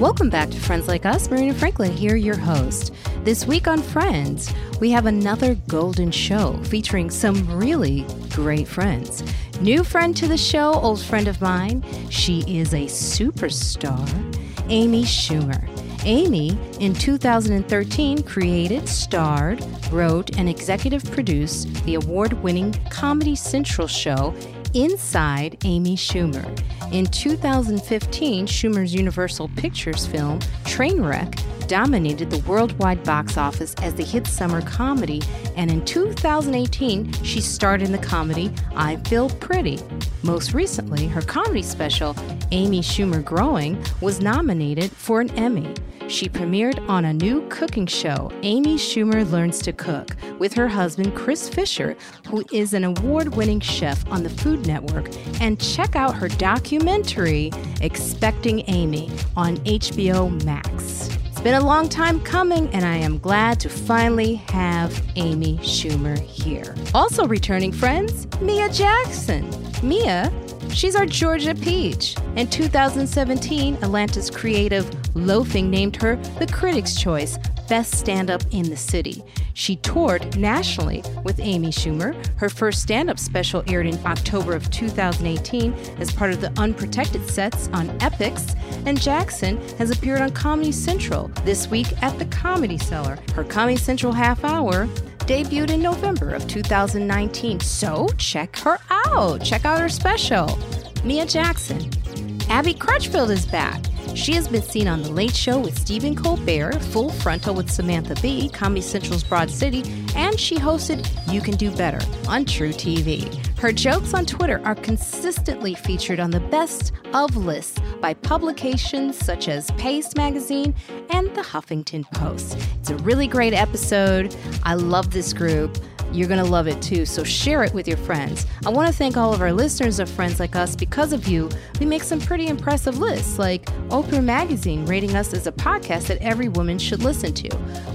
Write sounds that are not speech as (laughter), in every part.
Welcome back to Friends Like Us. Marina Franklin here, your host. This week on Friends, we have another golden show featuring some really great friends. New friend to the show, old friend of mine. She is a superstar, Amy Schumer. Amy, in 2013, created, starred, wrote, and executive produced the award winning Comedy Central show Inside Amy Schumer. In 2015, Schumer's Universal Pictures film Trainwreck dominated the worldwide box office as the hit summer comedy, and in 2018, she starred in the comedy I Feel Pretty. Most recently, her comedy special, Amy Schumer Growing, was nominated for an Emmy. She premiered on a new cooking show, Amy Schumer Learns to Cook, with her husband Chris Fischer, who is an award winning chef on the Food Network. And check out her documentary, Expecting Amy, on HBO Max. It's been a long time coming, and I am glad to finally have Amy Schumer here. Also returning friends, Mia Jackson. Mia She's our Georgia Peach. In 2017, Atlanta's creative Loafing named her the Critics' Choice Best Stand Up in the City. She toured nationally with Amy Schumer. Her first stand up special aired in October of 2018 as part of the Unprotected sets on Epix. And Jackson has appeared on Comedy Central this week at the Comedy Cellar. Her Comedy Central half hour debuted in November of 2019. So check her out. Check out her special. Mia Jackson. Abby Crutchfield is back. She has been seen on The Late Show with Stephen Colbert, Full Frontal with Samantha Bee, Comedy Central's Broad City, and she hosted You Can Do Better on truTV. Her jokes on Twitter are consistently featured on the best of lists by publications such as Paste Magazine and the Huffington Post. It's a really great episode. I love this group. You're going to love it too, so share it with your friends. I want to thank all of our listeners of Friends Like Us. Because of you, we make some pretty impressive lists, like Oprah Magazine rating us as a podcast that every woman should listen to.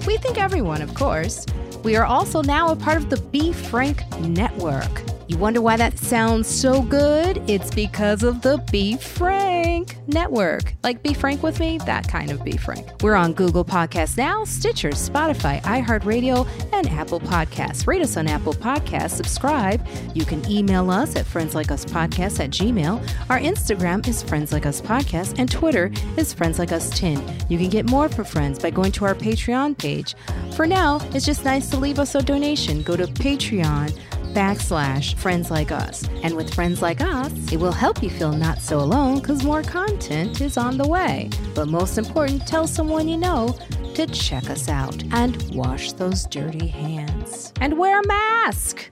We think everyone, of course. We are also now a part of the Be Frank Network. You wonder why that sounds so good? It's because of the Be Frank network. Like Be Frank with me, that kind of Be Frank. We're on Google Podcasts now, Stitcher, Spotify, iHeartRadio, and Apple Podcasts. Rate us on Apple Podcasts, subscribe. You can email us at friendslikeUspodcast at gmail. Our Instagram is Friends Like Us Podcast, and Twitter is Friends Like Us 10. You can get more from friends by going to our Patreon page. For now, it's just nice to leave us a donation. Go to Patreon backslash friends like us. And with friends like us, it will help you feel not so alone because more content is on the way. But most important, tell someone you know to check us out and wash those dirty hands and wear a mask.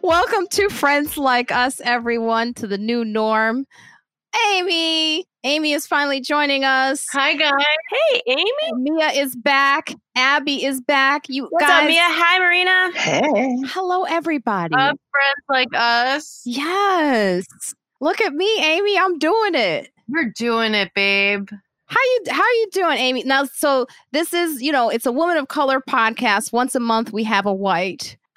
Welcome to Friends Like Us, everyone, to the new norm. Amy. Amy is finally joining us. Hi guys. Hey, Amy. Mia is back. Abby is back. You What's guys. up, Mia? Hi, Marina. Hey. Hello, everybody. Up friends like us. yes. Look at me, Amy. I'm doing it. You're doing it, babe. How you how you doing, Amy? Now, so this is you know it's a woman of color podcast. Once a month we have a white. (laughs)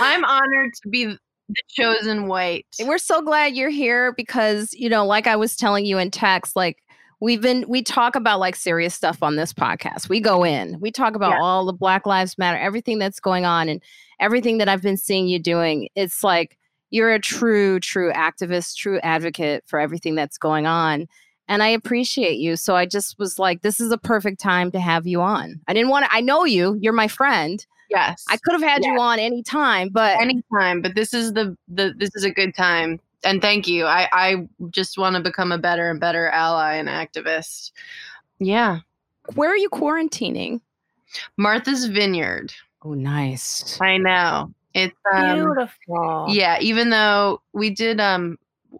I'm honored to be the chosen white. We're so glad you're here because you know, like I was telling you in text, like we've been we talk about like serious stuff on this podcast. We go in, we talk about Yeah. all the Black Lives Matter, everything that's going on, and everything that I've been seeing you doing. It's like you're a true, true activist, true advocate for everything that's going on. And I appreciate you. So I just was like, this is a perfect time to have you on. I didn't want to, I know you, you're my friend. Yes. I could have had you on anytime, but anytime, but this is the the this is a good time. And thank you. I I just want to become a better and better ally and activist. Yeah. where are you quarantining? Martha's Vineyard. Oh, nice. I know. It's um Beautiful. Yeah, even though we did um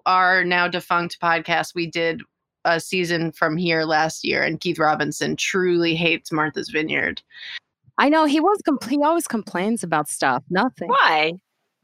our now defunct podcast, we did a season from here last year, and Keith Robinson truly hates Martha's Vineyard. I know he was. Compl- he always complains about stuff. Nothing. Why?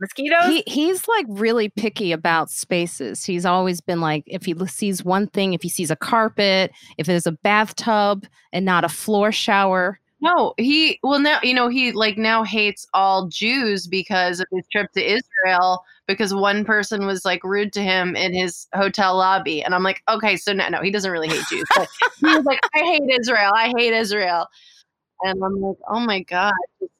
Mosquitoes? He he's like really picky about spaces. He's always been like, if he sees one thing, if he sees a carpet, if there's a bathtub and not a floor shower, No, he well now you know he like now hates all Jews because of his trip to Israel because one person was like rude to him in his hotel lobby and I'm like okay so no no he doesn't really hate Jews but he was like I hate Israel I hate Israel and I'm like oh my god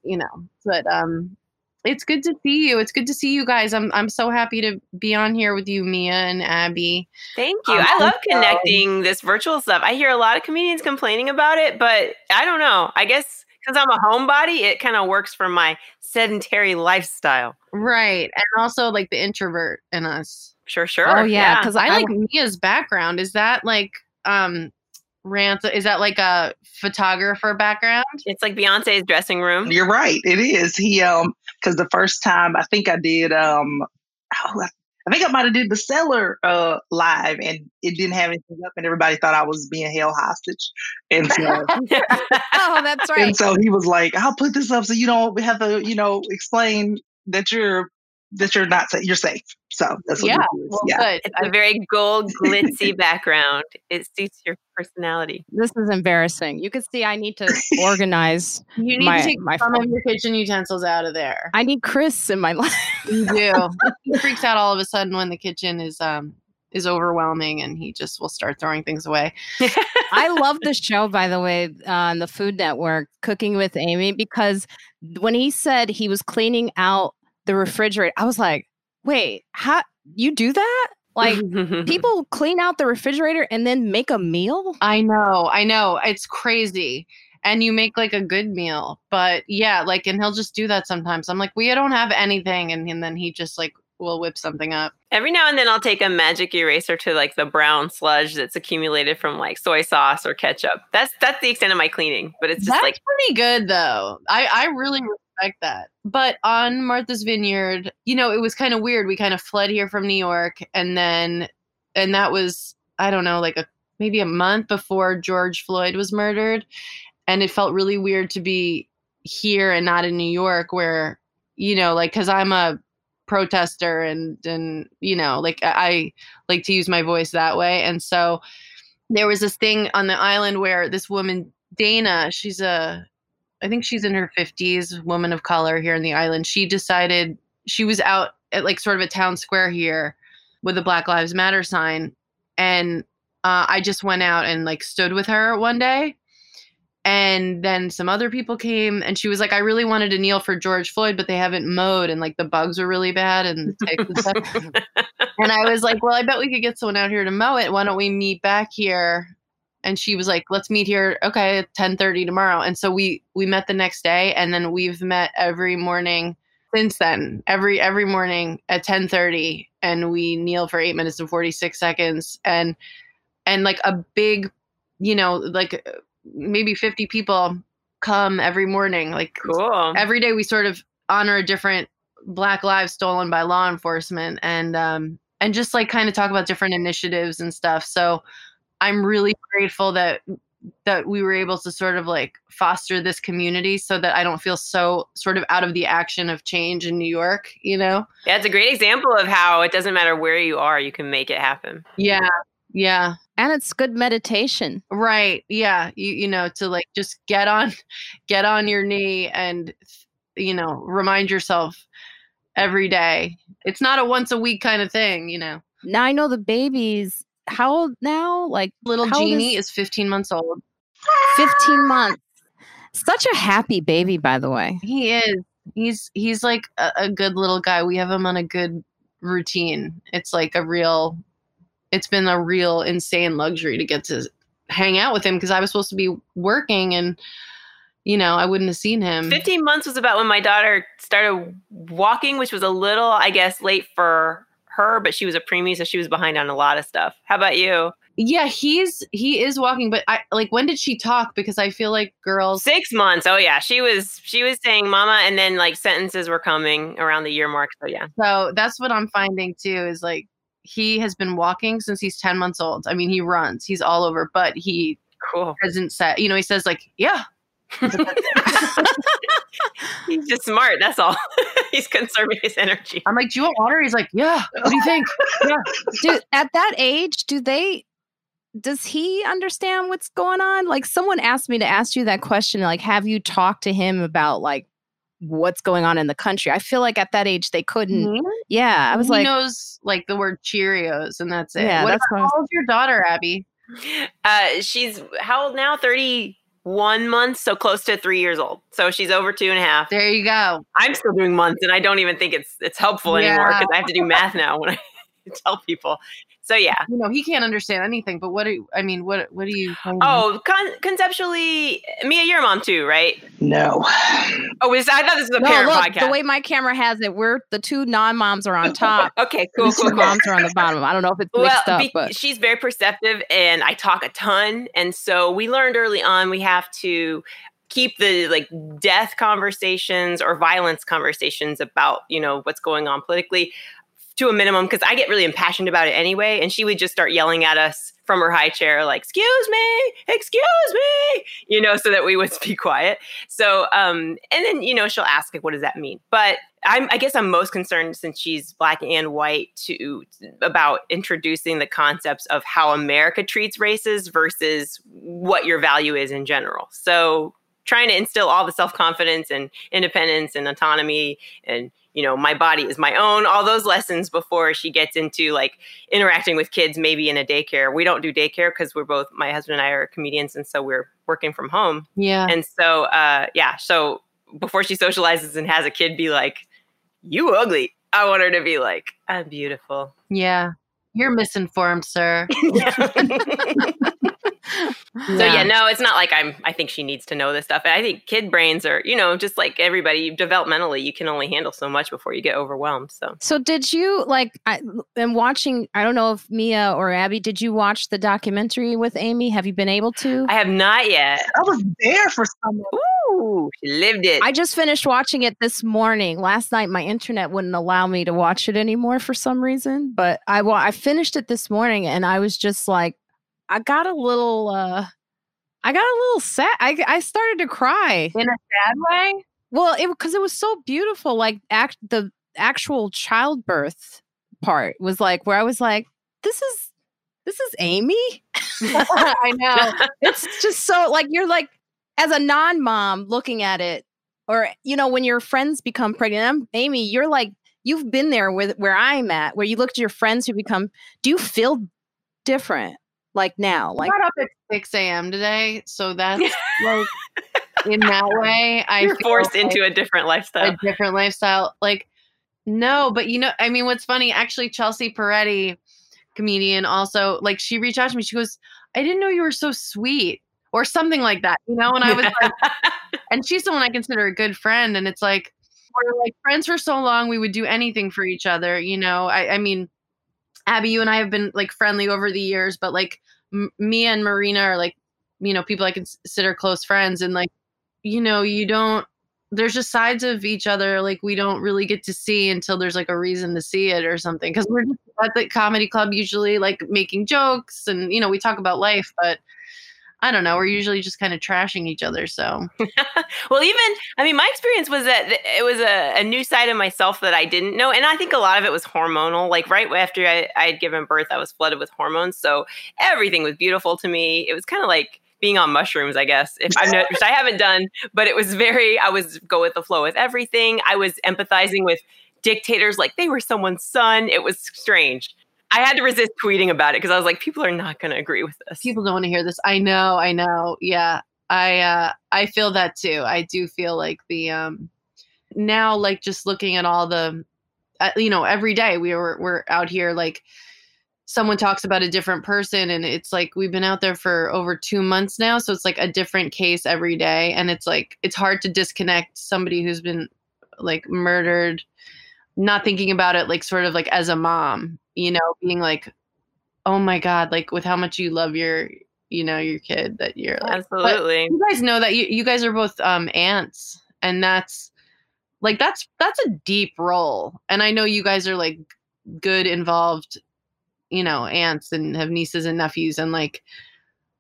you know but um it's good to see you it's good to see you guys I'm I'm so happy to be on here with you Mia and Abby Thank you. Um, I love also- connecting this virtual stuff. I hear a lot of comedians complaining about it, but I don't know. I guess because I'm a homebody, it kind of works for my sedentary lifestyle. right and also like the introvert in us Sure, sure. Oh yeah, because I like Mia's background. Is that like um rant is that like a photographer background? It's like Beyonce's dressing room. You're right. It is. He um because the first time I think I did um oh, I- I think I might have did the Cellar uh live and it didn't have anything up and everybody thought I was being held hostage. And so (laughs) Oh, that's right. and so he was like, I'll put this up so you don't have to, you know, explain that you're that you're not safe. You're safe. So that's what Yeah, he did. Well, yeah. good. it's a very gold, (laughs) glitzy background. It suits your personality. This is embarrassing. You can see I need to organize. (laughs) You need my- to take my some phone. of your kitchen utensils out of there. I need Chris in my life. You do. (laughs) he freaks out all of a sudden when the kitchen is um is overwhelming and he just will start throwing things away. I love the show, by the way, on the Food Network, Cooking with Amy, because when he said he was cleaning out the refrigerator, I was like, wait, how you do that? Like (laughs) people clean out the refrigerator and then make a meal? I know, I know. It's crazy. And you make like a good meal. But yeah, like and he'll just do that sometimes. I'm like, we don't have anything and, and then he just like will whip something up. Every now and then I'll take a magic eraser to like the brown sludge that's accumulated from like soy sauce or ketchup. That's that's the extent of my cleaning. But it's just That's like pretty good though. I I really respect that. But on Martha's Vineyard, you know, it was kind of weird. We kind of fled here from New York and then and that was I don't know, like a maybe a month before George Floyd was murdered and it felt really weird to be here and not in New York where you know, like cuz I'm a protester and and you know, like I like to use my voice that way and so there was this thing on the island where this woman Dana, she's a I think she's in her 50s, woman of color here in the island. She decided she was out at like sort of a town square here with a Black Lives Matter sign and uh, I just went out and like stood with her one day. And then some other people came and she was like, I really wanted to kneel for George Floyd, but they haven't mowed and like the bugs were really bad and the ticks stuff. (laughs) And I was like, well, I bet we could get someone out here to mow it. Why don't we meet back here? And she was like, let's meet here. Okay, at 1030 tomorrow. And so we we met the next day and then we've met every morning since then. Every every morning at 1030 and we kneel for 8 minutes and 46 seconds and and like a big, you know, like maybe 50 people come every morning. Like cool. every day we sort of honor a different black lives stolen by law enforcement and um and just like kind of talk about different initiatives and stuff so i'm really grateful that that we were able to sort of like foster this community so that i don't feel so sort of out of the action of change in new york you know Yeah, it's a great example of how it doesn't matter where you are, you can make it happen. yeah yeah And it's good meditation. right yeah you you know to like just get on (laughs) get on your knee and you know remind yourself every day it's not a once a week kind of thing you know Now I know the baby's how old now? Like little How Jeannie is- is 15 months old 15 ah! months. Such a happy baby, by the way. he is he's he's like a, a good little guy we have him on a good routine it's like a real it's been a real insane luxury to get to hang out with him because i was supposed to be working and you know i wouldn't have seen him 15 months was about when my daughter started walking, which was a little, I guess, late for her, but she was a preemie, so she was behind on a lot of stuff. How about you? yeah he's he is walking but i like when did she talk because i feel like girls Six months. Oh yeah, she was she was saying mama, and then like sentences were coming around the year mark. So yeah, So that's what I'm finding too is like he has been walking since he's 10 months old. I mean, he runs, he's all over, but he cool. hasn't said, you know, he says like, yeah. (laughs) (laughs) (laughs) He's just smart. That's all. (laughs) He's conserving his energy. I'm like, do you want water? He's like, yeah. What do you think? yeah. (laughs) Do at that age, do they does he understand what's going on? Like someone asked me to ask you that question like have you talked to him about like what's going on in the country? I feel like at that age they couldn't. Mhm. Yeah, I was he like knows like the word Cheerios, and that's it. Yeah, what that's about, what I was- how old's your daughter, Abby? Uh, she's how old now? 31 month, so close to three years old. So she's over two and a half. There you go. I'm still doing months, and I don't even think it's it's helpful anymore because I have to do math now when I (laughs) tell people. So yeah. You know he can't understand anything. But what do you, I mean? What what do you? Oh, con- conceptually, Mia, you're a mom too, right? No. Oh, is, I thought this was a no, parent look, podcast. the way my camera has it, we're the two non-moms are on top. (laughs) okay, cool, two cool, cool. moms are on the bottom. I don't know if it's Well, mixed up, be- but she's very perceptive, and I talk a ton, and so we learned early on we have to keep the like death conversations or violence conversations about you know what's going on politically to a minimum because I get really impassioned about it anyway, and she would just start yelling at us from her high chair like "Excuse me, excuse me," you know, so that we would be quiet. So, um, and then you know she'll ask like, "What does that mean?" But I'm, I guess I'm most concerned since she's black and white to about introducing the concepts of how America treats races versus what your value is in general. So trying to instill all the self-confidence and independence and autonomy and you know my body is my own all those lessons before she gets into like interacting with kids maybe in a daycare we don't do daycare because we're both my husband and i are comedians and so we're working from home Yeah. and so uh yeah so before she socializes and has a kid be like you ugly i want her to be like i'm beautiful Yeah. You're misinformed, sir. (laughs) (laughs) (laughs) (laughs) So yeah, no, it's not like I'm. I think she needs to know this stuff. I think kid brains are, you know, just like everybody developmentally, you can only handle so much before you get overwhelmed. So So did you like I am watching I don't know if Mia or Abby did you watch the documentary with Amy? Have you been able to? I have not yet. I was there for some. Ooh, she lived it. I just finished watching it this morning. Last night my internet wouldn't allow me to watch it anymore for some reason, but I wa- I finished it this morning and I was just like I got a little uh I got a little sad. I I started to cry. In a sad way? Well, it because it was so beautiful. Like act the actual childbirth part was like where I was like, this is this is Amy. (laughs) I know. (laughs) It's just so like you're like as a non-mom looking at it, or you know, when your friends become pregnant, I'm, Amy, you're like you've been there with where I'm at, where you look at your friends who become. Do you feel different like now? I Like got up at 6 a.m. today. So that's (laughs) like, in that way, I You're forced like into a different lifestyle. a different lifestyle. Like, no, but you know, I mean, what's funny, actually, Chelsea Peretti, comedian, also, like, she reached out to me. She goes, I didn't know you were so sweet, or something like that, you know? And I was like, (laughs) and she's someone I consider a good friend. And it's like, we're like friends for so long, we would do anything for each other, you know? I, I mean, Abby, you and I have been like friendly over the years, but like M- Mia and Marina are like, you know, people I consider close friends. And like, you know, you don't, there's just sides of each other like we don't really get to see until there's like a reason to see it or something. Cause we're at the comedy club usually like making jokes and, you know, we talk about life, but I don't know. We're usually just kind of trashing each other. So (laughs) well, even I mean, my experience was that it was a, a new side of myself that I didn't know, and I think a lot of it was hormonal. Like right after I, I had given birth, I was flooded with hormones, so everything was beautiful to me. It was kind of like being on mushrooms, I guess. If I know, which I haven't done, but it was very. I was go with the flow with everything. I was empathizing with dictators like they were someone's son. It was strange. I had to resist tweeting about it because I was like, people are not going to agree with this. people don't want to hear this. I know, I know. Yeah. I uh I feel that too. I do feel like the um now like just looking at all the uh, you know, every day we were we're out here like someone talks about a different person and it's like we've been out there for over 2 months now, so it's like a different case every day and it's like it's hard to disconnect somebody who's been like murdered not thinking about it like sort of like as a mom, you know, being like oh my god, like with how much you love your you know your kid that you're like Absolutely. you guys know that you, you guys are both um aunts and that's like that's that's a deep role and i know you guys are like good involved you know aunts and have nieces and nephews and like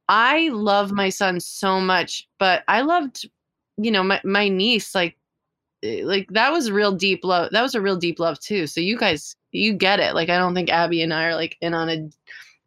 i love my son so much but i loved you know my, my niece like like that was real deep love that was a real deep love too so you guys you get it like i don't think abby and i are like in on a,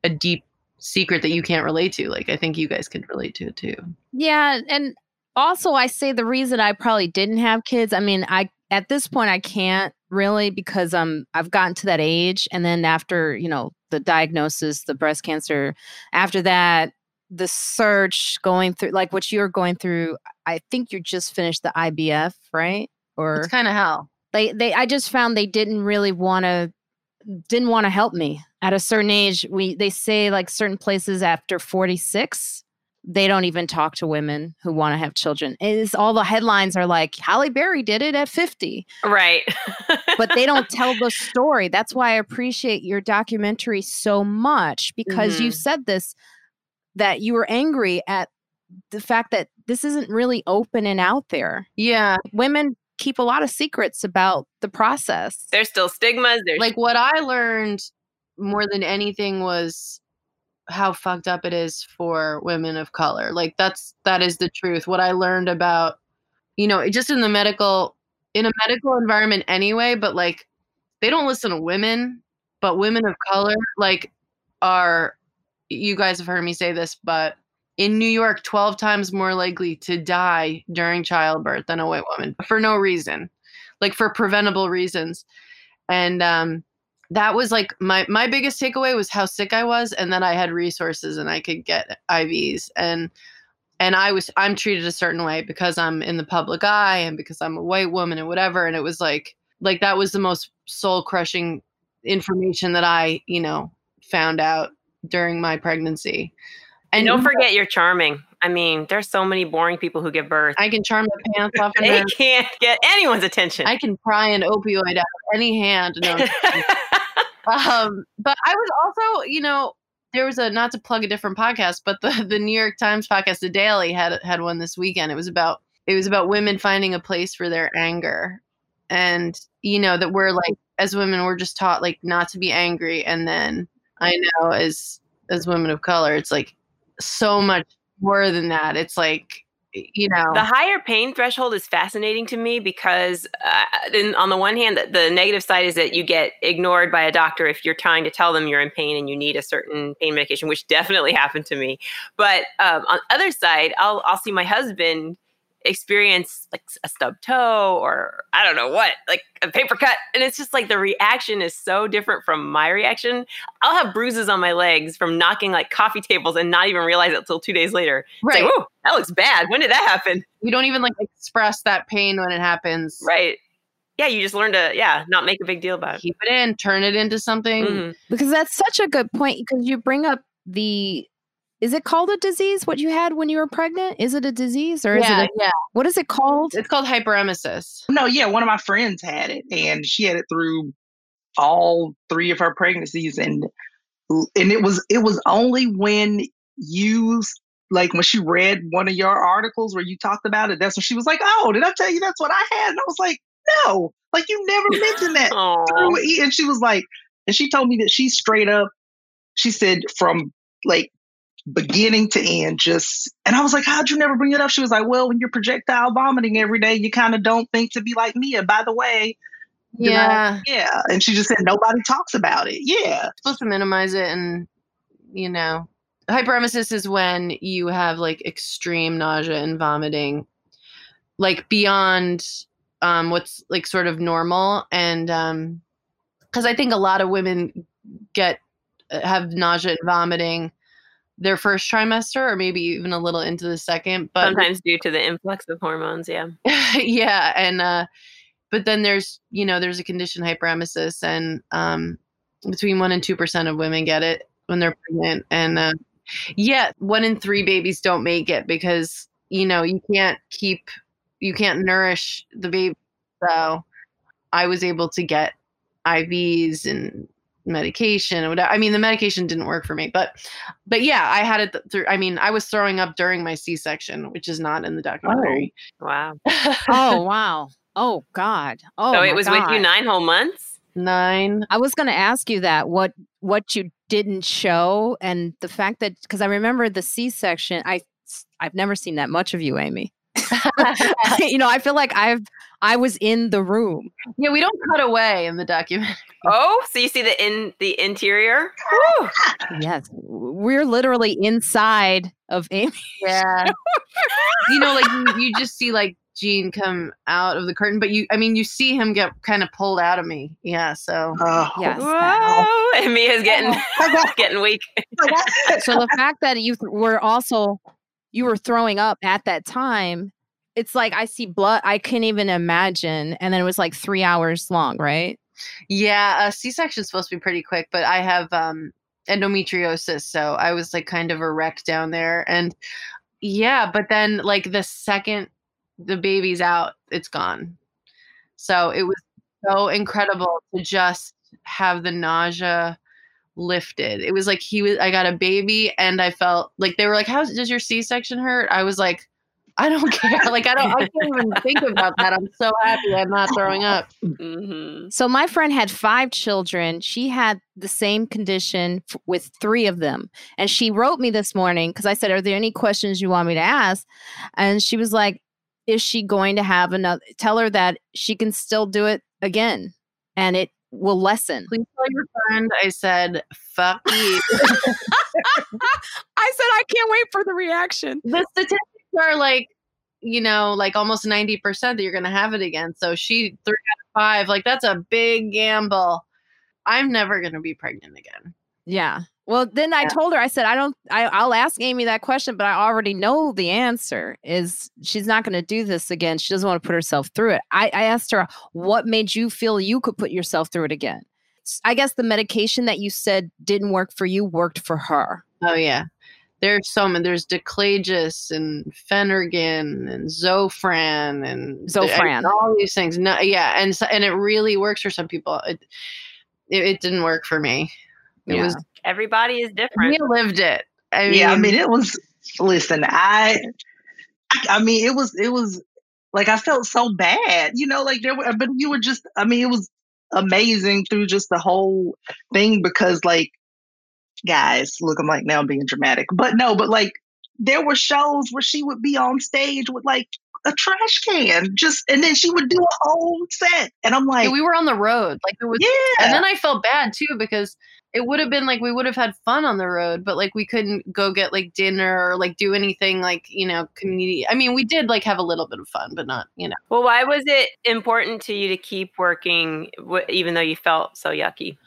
a deep secret that you can't relate to. Like I think you guys could relate to it too. Yeah, and also I say the reason I probably didn't have kids. I mean, I at this point I can't really because um I've gotten to that age, and then after you know the diagnosis, the breast cancer, after that the search going through like what you're going through i think you just finished the IVF right or It's kind of hell. they they i just found they didn't really want to didn't want to help me at a certain age we they say like certain places after 46 they don't even talk to women who want to have children is all the headlines are like Halle Berry did it at 50 Right. but they don't (laughs) tell the story. That's why I appreciate your documentary so much because you Mhm. said this that you were angry at the fact that this isn't really open and out there. Yeah. Women keep a lot of secrets about the process. There's still stigmas. There's Like what I learned more than anything was how fucked up it is for women of color. Like that's that is the truth. What I learned about you know, just in the medical in a medical environment anyway, but like they don't listen to women, but women of color like are you guys have heard me say this, but in New York 12 times more likely to die during childbirth than a white woman for no reason. Like for preventable reasons. And um that was like my my biggest takeaway was how sick I was and that I had resources and I could get IVs and and I was I'm treated a certain way because I'm in the public eye and because I'm a white woman and whatever and it was like like that was the most soul crushing information that I, you know, found out during my pregnancy. And don't forget you're charming. I mean, there's so many boring people who give birth. I can charm the pants off (laughs) of They them. can't get anyone's attention. I can pry an opioid out of any hand. No, (laughs) um, but I was also, you know, there was a not to plug a different podcast, but the the New York Times podcast, The Daily, had had one this weekend. It was about it was about women finding a place for their anger, and you know that we're like as women we're just taught like not to be angry, and then I know as as women of color, it's like so much more than that. It's like you know the higher pain threshold is fascinating to me because uh, on the one hand the, the negative side is that you get ignored by a doctor if you're trying to tell them you're in pain and you need a certain pain medication which definitely happened to me but um, on the other side I'll, I'll see my husband experience like a stub toe or i don't know what like a paper cut and it's just like the reaction is so different from my reaction i'll have bruises on my legs from knocking like coffee tables and not even realize it until two days later it's right. like, whoa, that looks bad. When did that happen? you don't even like express that pain when it happens. Right. Yeah, you just learn to, yeah, not make a big deal about it. keep it in, turn it into something. Mhm. Because that's such a good point because you bring up the is it called a disease what you had when you were pregnant? Is it a disease or is yeah, it a, yeah. what is it called? It's called hyperemesis. No, yeah, one of my friends had it, and she had it through all three of her pregnancies, and and it was it was only when you like when she read one of your articles where you talked about it. That's when she was like, "Oh, did I tell you that's what I had?" And I was like, "No, like you never mentioned that." Aw. through. And she was like, and she told me that she straight up, she said from like beginning to end, just, and I was like, how'd you never bring it up? She was like, well, when you're projectile vomiting every day, you kind of don't think to be like me. And by the way, know, Yeah. yeah. And she just said, nobody talks about it. Yeah. supposed to minimize it and you know hyperemesis is when you have like extreme nausea and vomiting like beyond um what's like sort of normal and um because i think a lot of women get uh, have nausea and vomiting their first trimester or maybe even a little into the second but Sometimes due to the influx of hormones, yeah. (laughs) yeah and uh but then there's you know there's a condition hyperemesis and um between 1 and 2% of women get it when they're pregnant and uh yeah one in 3 babies don't make it because you know you can't keep you can't nourish the baby so i was able to get ivs and medication or whatever i mean the medication didn't work for me but but yeah i had it th- through i mean i was throwing up during my c-section which is not in the documentary oh, Wow. (laughs) oh wow. Oh God. Oh so it was with you nine whole months? nine I was going to ask you that what what you didn't show and the fact that because I remember the C section I I've never seen that much of you Amy. (laughs) you know, I feel like I've I was in the room. Yeah, we don't cut away in the documentary. Oh, so you see the in the interior? Woo. Yes, we're literally inside of Amy. Yeah. (laughs) you know, like you, you just see like Gene come out of the curtain, but you, I mean, you see him get kind of pulled out of me. Yeah. So, Oh, Yes. Whoa. And Mia's getting (laughs) getting weak. So the fact that you th- were also you were throwing up at that time, it's like I see blood. I couldn't even imagine. And then it was like three hours long, right? yeah, a C section is supposed to be pretty quick, but I have um, endometriosis. So I was like kind of a wreck down there. And yeah, but then like the second the baby's out, it's gone. So it was so incredible to just have the nausea lifted. It was like he was I got a baby and I felt like they were like, How does your C section hurt? I was like, I don't (laughs) care. Like I don't I can't even think about that. I'm so happy I'm not throwing up. hmm So my friend had five children. She had the same condition f- with three of them. And she wrote me this morning because I said, Are there any questions you want me to ask? And she was like, Is she going to have another? Tell her that she can still do it again and it will lessen. Please tell your friend I said, fuck you. (laughs) I said, I can't wait for the reaction. the statistics are like, you know, like almost 90% that you're going to have it again. So she, three out of five, like that's a big gamble. I'm never going to be pregnant again. Yeah. Well, then I Yeah. told her, I said, I don't, I, I'll ask Amy that question, but I already know the answer is she's not going to do this again. She doesn't want to put herself through it. I, I asked her, what made you feel you could put yourself through it again? I guess the medication that you said didn't work for you worked for her. Oh, yeah. There's so many. There's Diclegis and Phenergan and Zofran and Zofran. all these things. No, yeah, and so, and it really works for some people. It it, it didn't work for me. It Yeah. was Everybody is different. we lived it. I mean, yeah, I mean, it was. Listen, I, I mean, it was, it was like I felt so bad, you know, like there were, but you were just, I mean, it was amazing through just the whole thing because, like, guys, look, I'm like now I'm being dramatic, but no, but like there were shows where she would be on stage with like a trash can, just, and then she would do a whole set, and I'm like, we were on the road. Like it was yeah, And then I felt bad too because it would have been like we would have had fun on the road, but like we couldn't go get like dinner or like do anything like, you know, community. I mean, we did like have a little bit of fun, but not, you know. Well, why was it important to you to keep working, w- even though you felt so yucky?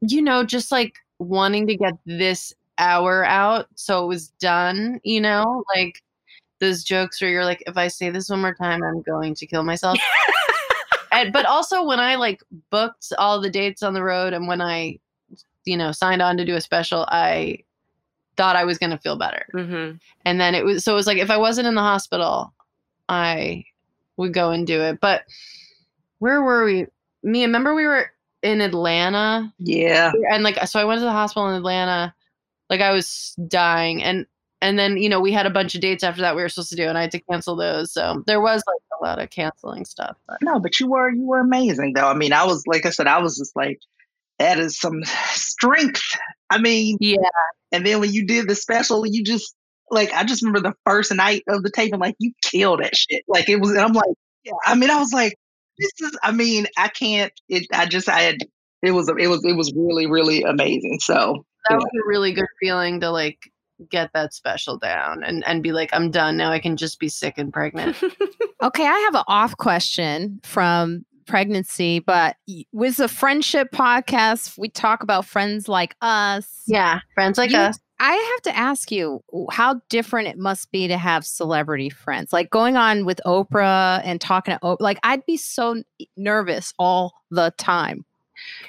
You know, just like wanting to get this hour out so it was done, you know, like those jokes where you're like, if I say this one more time, I'm going to kill myself. (laughs) and, but also when I like booked all the dates on the road and when I, you know, signed on to do a special, I thought I was going to feel better. hmm And then it was, so it was like, if I wasn't in the hospital, I would go and do it. But where were we? Me, remember we were in Atlanta yeah, and like, so I went to the hospital in Atlanta, like I was dying. And, and then, you know, we had a bunch of dates after that we were supposed to do, and I had to cancel those. So there was like a lot of canceling stuff. But no, but you were, you were amazing though. I mean, I was, like I said, I was just like, that is some strength. I mean, yeah, And then when you did the special, you just like I just remember the first night of the tape, and like you killed that shit. Like it was, and I'm like, yeah. I mean, I was like, this is. I mean, I can't. It. I just. I had. It was. It was. It was really, really amazing. So that Yeah. was a really good feeling to like get that special down and, and be like, I'm done now. I can just be sick and pregnant. (laughs) Okay, I have an off question from pregnancy, but with the friendship podcast, we talk about friends like us. yeah, friends like You- us. I have to ask you how different it must be to have celebrity friends. Like going on with Oprah and talking to Oprah, like I'd be so nervous all the time.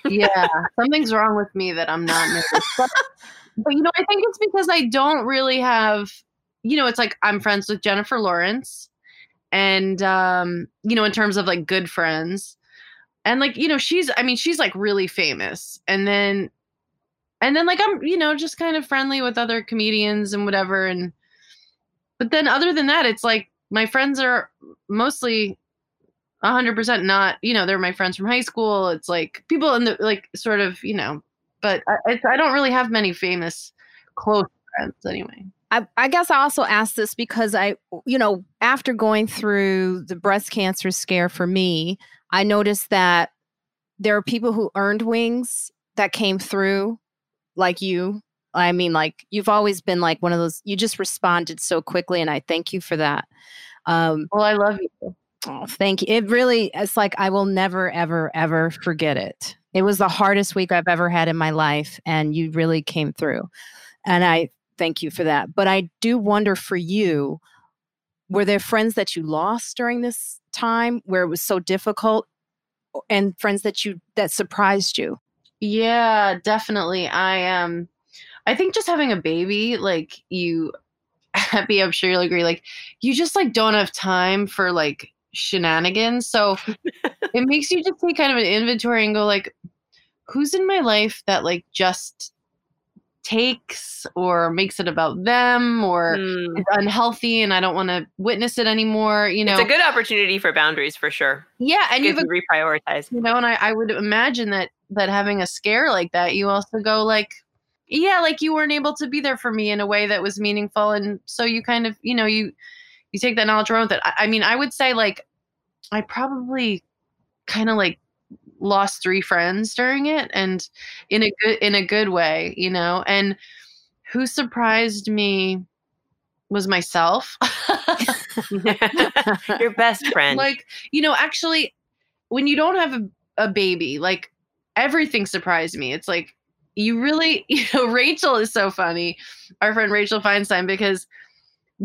yeah, something's wrong with me that I'm not nervous. (laughs) But, you know, I think it's because I don't really have, you know, it's like I'm friends with Jennifer Lawrence, and um, you know, in terms of like good friends, and like you know, she's, I mean, she's like really famous, and then, and then like I'm, you know, just kind of friendly with other comedians and whatever, and but then other than that, it's like my friends are mostly 100% not you know they're my friends from high school. It's like people in the like sort of you know but I, I don't really have many famous close friends anyway I, I guess I also asked this because I, you know, after going through the breast cancer scare for me, I noticed that there are people who earned wings that came through, like you. I mean, like you've always been like one of those. You just responded so quickly, and I thank you for that. Um, well, I love you. Oh, thank you. It really, it's like I will never, ever, ever forget it. It was the hardest week I've ever had in my life, and you really came through. And I thank you for that. But I do wonder for you, were there friends that you lost during this time where it was so difficult and friends that you that surprised you? Yeah, definitely. I um I think just having a baby, like you (laughs) happy, I'm sure you'll agree, like you just like don't have time for like shenanigans. So (laughs) it makes you just take kind of an inventory and go like, who's in my life that like just takes or makes it about them or mm. it's unhealthy and I don't want to witness it anymore. You know, it's a good opportunity for boundaries for sure. Yeah, and you've reprioritize. You know, and I, I would imagine that that having a scare like that, you also go like, yeah, like you weren't able to be there for me in a way that was meaningful, and so you kind of, you know, you you take that knowledge around with it. I, I mean, I would say like I probably kind of like lost three friends during it and in a good in a good way you know? And who surprised me was myself. (laughs) Your best (laughs) friend. Like you know actually when you don't have a, a baby like everything surprised me. It's like you really (laughs) you know rachel is so funny our friend rachel feinstein because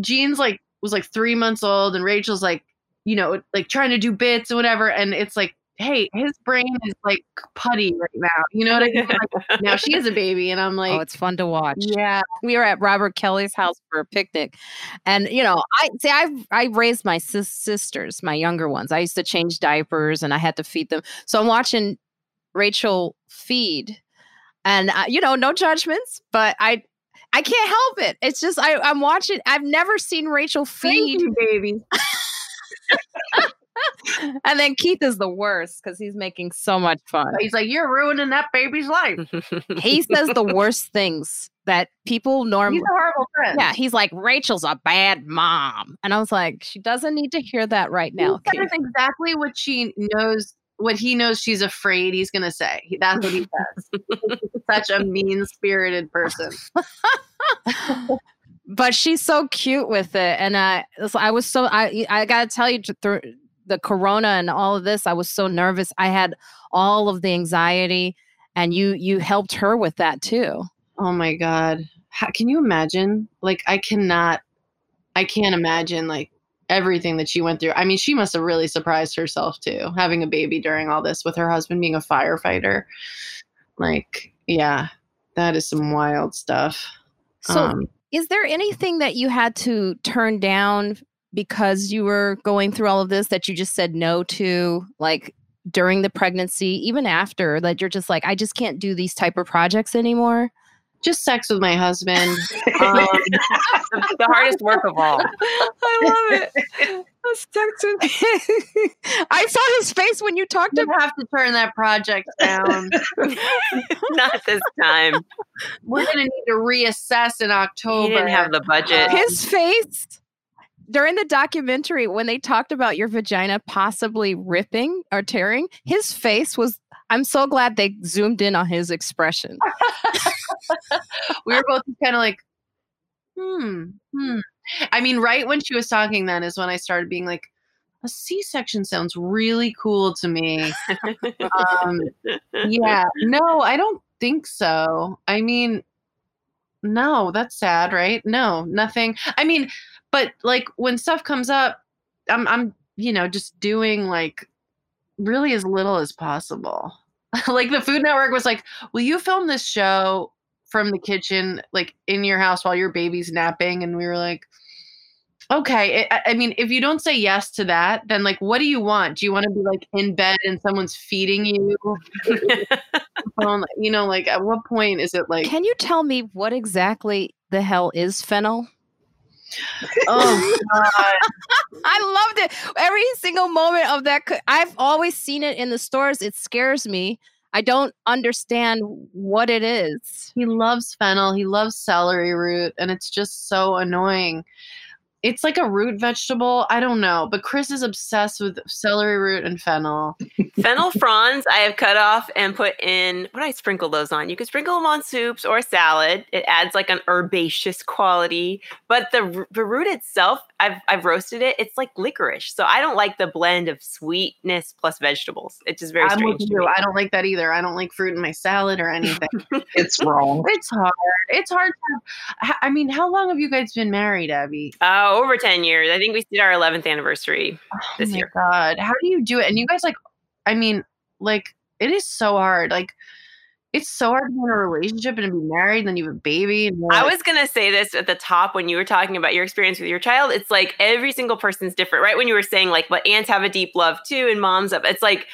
Gene's like was like three months old and rachel's like you know like trying to do bits and whatever and it's like hey, his brain is like putty right now. You know what I mean? Like, (laughs) now she is a baby, and I'm oh, like, oh, it's fun to watch. Yeah, we were at Robert Kelly's house for a picnic, and you know, I see, I've I raised my sis- sisters, my younger ones. I used to change diapers, and I had to feed them. So I'm watching Rachel feed, and uh, you know, no judgments, but I. I can't help it. It's just I, I'm watching. I've never seen Rachel feed you, baby. (laughs) and then Keith is the worst because he's making so much fun. He's like, You're ruining that baby's life. (laughs) he says the worst things that people normally. He's a horrible friend. Yeah, he's like, Rachel's a bad mom. And I was like, She doesn't need to hear that right now. That is exactly what she knows. What he knows she's afraid he's going to say. That's what he says. (laughs) Such a mean spirited person. But she's so cute with it. And i i was so i i gotta tell you through the corona and all of this i was so nervous. I had all of the anxiety and you you helped her with that too. Oh my god. How, can you imagine? Like i cannot i can't imagine like everything that she went through. I mean she must have really surprised herself too having a baby during all this with her husband being a firefighter. Like yeah that is some wild stuff so um, is there anything that you had to turn down because you were going through all of this that you just said no to like during the pregnancy even after that you're just like i just can't do these type of projects anymore just sex with my husband (laughs) um, the hardest work of all. I love it (laughs) sex with (laughs) i saw his face when you talked to you have to turn that project down. (laughs) Not this time. We're gonna need to reassess in october he didn't have the budget. His face during the documentary when they talked about your vagina possibly ripping or tearing, his face was I'm so glad they zoomed in on his expression. (laughs) we were both kind of like, hmm, hmm. I mean, right when she was talking, then is when I started being like, a C-section sounds really cool to me. um, yeah, no, I don't think so. I mean, no, that's sad, right? No, nothing. I mean, but like when stuff comes up, I'm I'm you know just doing like really as little as possible. (laughs) like the Food Network was like, "Will you film this show from the kitchen, like in your house while your baby's napping?" And we were like, "Okay." Eh, I, I mean, if you don't say yes to that, then like, what do you want? Do you want to be like in bed and someone's feeding you? (laughs) you know, like at what point is it like? Can you tell me what exactly the hell is fennel? oh (laughs) god i loved it every single moment of that i've always seen it in the stores it scares me I don't understand what it is. He loves fennel. He loves celery root, and it's just so annoying. It's like a root vegetable. I don't know, but Chris is obsessed with celery root and fennel. (laughs) Fennel fronds I have cut off and put in. What do I sprinkle those on? You can sprinkle them on soups or salad. It adds like an herbaceous quality. But the the root itself, I've I've roasted it. It's like licorice, so I don't like the blend of sweetness plus vegetables. It's just very I'm strange. with you. I don't like that either. I don't like fruit in my salad or anything. (laughs) It's wrong. it's hard. It's hard to. I mean, how long have you guys been married, Abby? Oh, Over ten years. I think we did our eleventh anniversary. Oh this oh my year. God, how do you do it? And you guys like, I mean, like it is so hard. Like it's so hard to be in a relationship and to be married, and then you have a baby. I was gonna say this at the top when you were talking about your experience with your child. It's like every single person's different, right? When you were saying like, but aunts have a deep love too, and moms have. It's like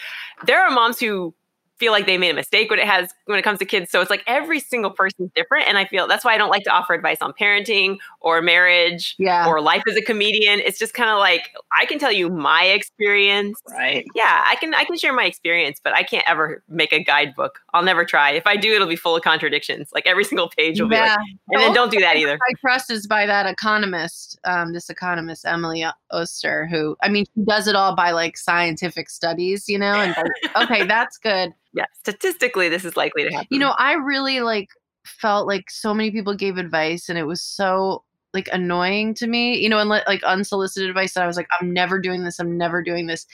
there are moms who feel like they made a mistake when it has when it comes to kids. So it's like every single person's different, and I feel that's why I don't like to offer advice on parenting or marriage yeah. or life as a comedian. It's just kind of like I can tell you my experience. Right. Yeah, I can I can share my experience, but I can't ever make a guidebook. I'll never try. If I do, it'll be full of contradictions. Like every single page will be like, yeah. and then don't do that either. I trust is by that economist, um, this economist Emily Oster, who I mean, she does it all by like scientific studies, you know, and like, okay, that's good. Yeah, statistically, this is likely to happen. You know, I really like felt like so many people gave advice, and it was so like annoying to me, you know, and like unsolicited advice that I was like, I'm never doing this, I'm never doing this.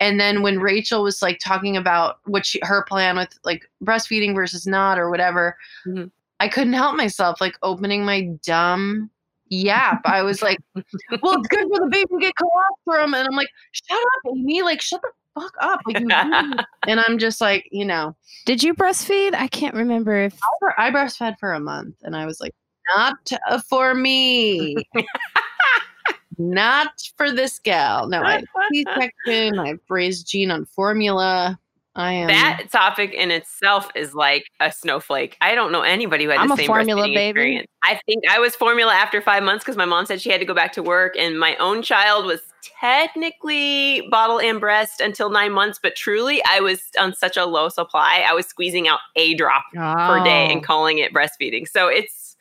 And then when Rachel was like talking about what she her plan with like breastfeeding versus not or whatever, Mhm. I couldn't help myself like opening my dumb yap. I was like, well, it's good for the baby to get colostrum. And I'm like, shut up, Amy. Like, shut the fuck up. Like, you (laughs) and I'm just like, you know, Did you breastfeed? I can't remember if I breastfed for a month and I was like, not uh, for me. not for this gal. No, I had C-section. I've raised Gene on formula. I am. that topic in itself is like a snowflake. I don't know anybody who had I'm the a same formula baby. experience. I think I was formula after five months because my mom said she had to go back to work, and my own child was technically bottle and breast until nine months, but truly I was on such a low supply. I was squeezing out a drop per day Oh. and calling it breastfeeding. So it's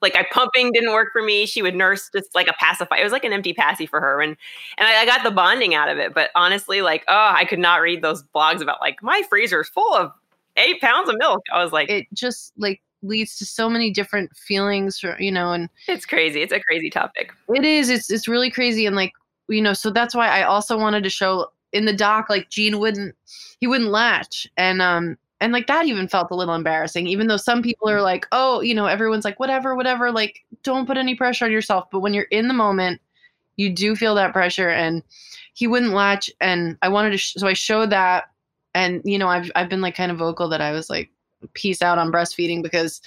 like I pumping didn't work for me. She would nurse just like a pacifier. It was like an empty passy for her, and and I, I got the bonding out of it. But honestly, like oh, I could not read those blogs about like my freezer's full of eight pounds of milk. I was like, it just like leads to so many different feelings, for, you know, and it's crazy. It's a crazy topic. It is. It's it's really crazy, and like you know, so that's why I also wanted to show in the doc like Gene wouldn't he wouldn't latch, and um and like that even felt a little embarrassing. Even though some people are like, oh, you know, everyone's like whatever, whatever, like don't put any pressure on yourself. But when you're in the moment, you do feel that pressure, and he wouldn't latch, and I wanted to, sh- so I showed that, and you know, I've I've been like kind of vocal that I was like peace out on breastfeeding because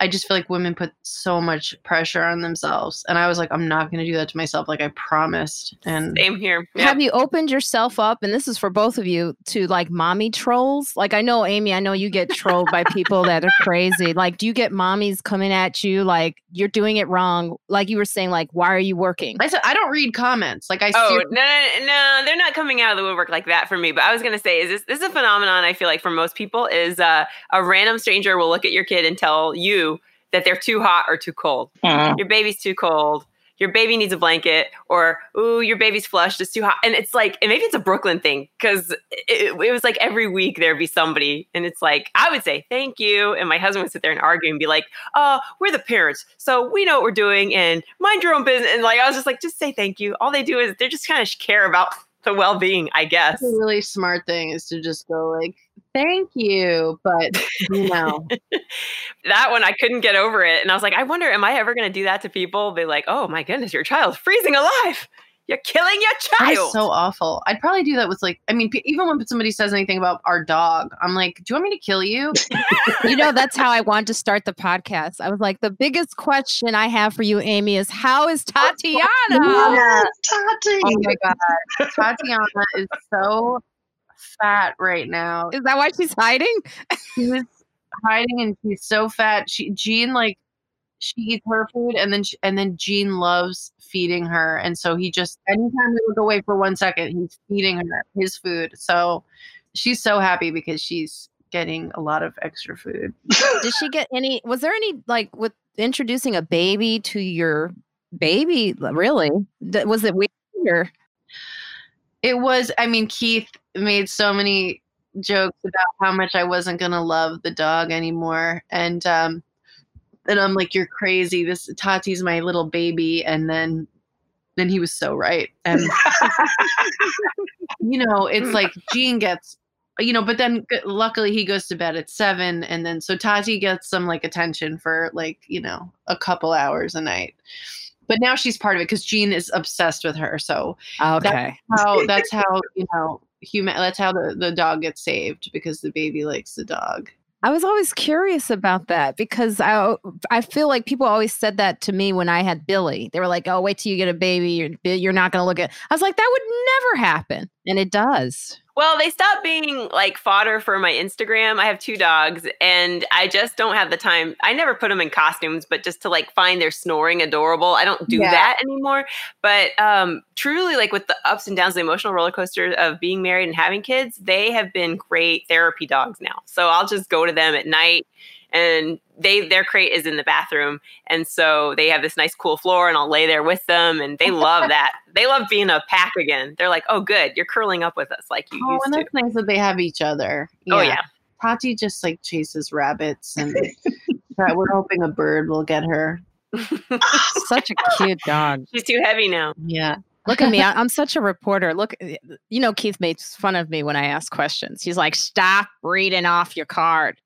I just feel like women put so much pressure on themselves. And I was like, I'm not going to do that to myself. Like I promised. And Same here. Yep. Have you opened yourself up, and this is for both of you, to like mommy trolls? Like I know, Amy, I know you get trolled by people that are crazy. Like, do you get mommies coming at you like you're doing it wrong? Like you were saying, like, why are you working? I said, I don't read comments. Like I Oh ser- no, no, no! They're not coming out of the woodwork like that for me. But I was gonna say, is this this is a phenomenon? I feel like for most people, is uh, a random stranger will look at your kid and tell you that they're too hot or too cold. Mm. Your baby's too cold. Your baby needs a blanket, or ooh, your baby's flushed. It's too hot. And it's like, and maybe it's a Brooklyn thing because it, it was like every week there'd be somebody, and it's like I would say thank you, and my husband would sit there and argue and be like, "Oh, we're the parents, so we know what we're doing, and mind your own business." And like I was just like, just say thank you. All they do is they just kind of care about the well-being, I guess. that's a really smart thing is to just go like, thank you. But (laughs) you know, (laughs) that one I couldn't get over it, and I was like, I wonder, am I ever going to do that to people? Be like, oh my goodness, your child's freezing alive. You're killing your child. is so awful. I'd probably do that with like, I mean, p- even when somebody says anything about our dog, I'm like, do you want me to kill you? you know, that's how I wanted to start the podcast. I was like, the biggest question I have for you, Amy, is how is (laughs) Tatiana? Yes, Tati. Oh my god, Tatiana is so fat right now. Is that why she's hiding? She's hiding and she's so fat. She Gene like she eats her food and then she, and then Gene loves feeding her, and so he just anytime we look away for one second, he's feeding her his food. So she's so happy because she's getting a lot of extra food. Did she get any? Was there any like with introducing a baby to your baby? Really? Was it weird? It was, I mean, Keith made so many jokes about how much I wasn't going to love the dog anymore. And, um, and I'm like, you're crazy. This Tati's my little baby. And then, then he was so right. And, (laughs) you know, it's like Gene gets, you know, but then luckily he goes to bed at seven. And then, so Tati gets some like attention for like, you know, a couple hours a night. But now she's part of it because Gene is obsessed with her. So oh, Okay. how that's how you know human that's how the, the dog gets saved because the baby likes the dog I was always curious about that because I I feel like people always said that to me when I had Billy. They were like, "Oh, wait till you get a baby. You're you're not going to look at." I was like, "That would never happen," and it does. Well, they stop being like fodder for my Instagram. I have two dogs and I just don't have the time. I never put them in costumes, but just to like find their snoring adorable. I don't do Yeah. that anymore. But um truly like with the ups and downs, the emotional roller coaster of being married and having kids, they have been great therapy dogs now. So I'll just go to them at night and they their crate is in the bathroom and so they have this nice cool floor and I'll lay there with them and they love (laughs) that. They love being a pack again. They're like, "Oh good, you're curling up with us like you oh used and to." that's nice that they have each other Oh yeah. tati just like chases rabbits and (laughs) that we're hoping a bird will get her (laughs) Such a cute dog. She's too heavy now. yeah Look at me. I, I'm such a reporter. Look, you know, Keith makes fun of me when I ask questions. He's like, "Stop reading off your card."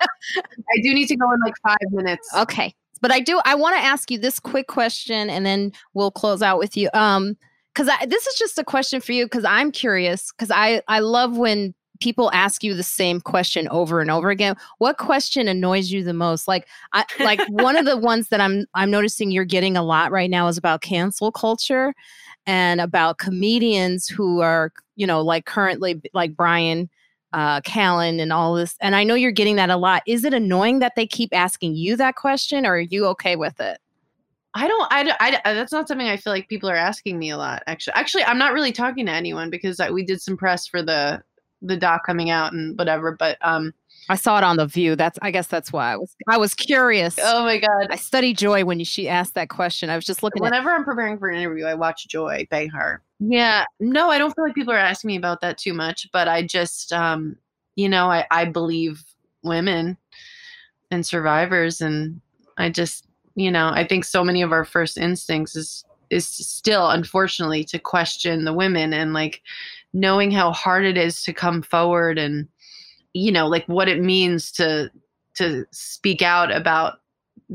I do need to go in like five minutes Okay. But I do I want to ask you this quick question and then we'll close out with you. Um cuz I this is just a question for you cuz I'm curious cuz I I love when people ask you the same question over and over again. What question annoys you the most? Like I like one of the (laughs) ones that I'm I'm noticing you're getting a lot right now is about cancel culture and about comedians who are, you know, like currently like Bryan uh, Callen and all this. And I know you're getting that a lot. Is it annoying that they keep asking you that question, or are you okay with it? I don't, I, I, that's not something I feel like people are asking me a lot. Actually, actually, I'm not really talking to anyone because I, we did some press for the the doc coming out and whatever. But um, I saw it on the View. That's I guess that's why I was I was curious. oh my god, I studied Joy when she asked that question. I was just looking at. Whenever I'm preparing for an interview, I watch Joy Behar. Yeah, no, I don't feel like people are asking me about that too much, but I just, um, you know, I, I believe women and survivors, and I just, you know, I think so many of our first instincts is is still, unfortunately, to question the women and like knowing how hard it is to come forward and, you know, like what it means to to speak out about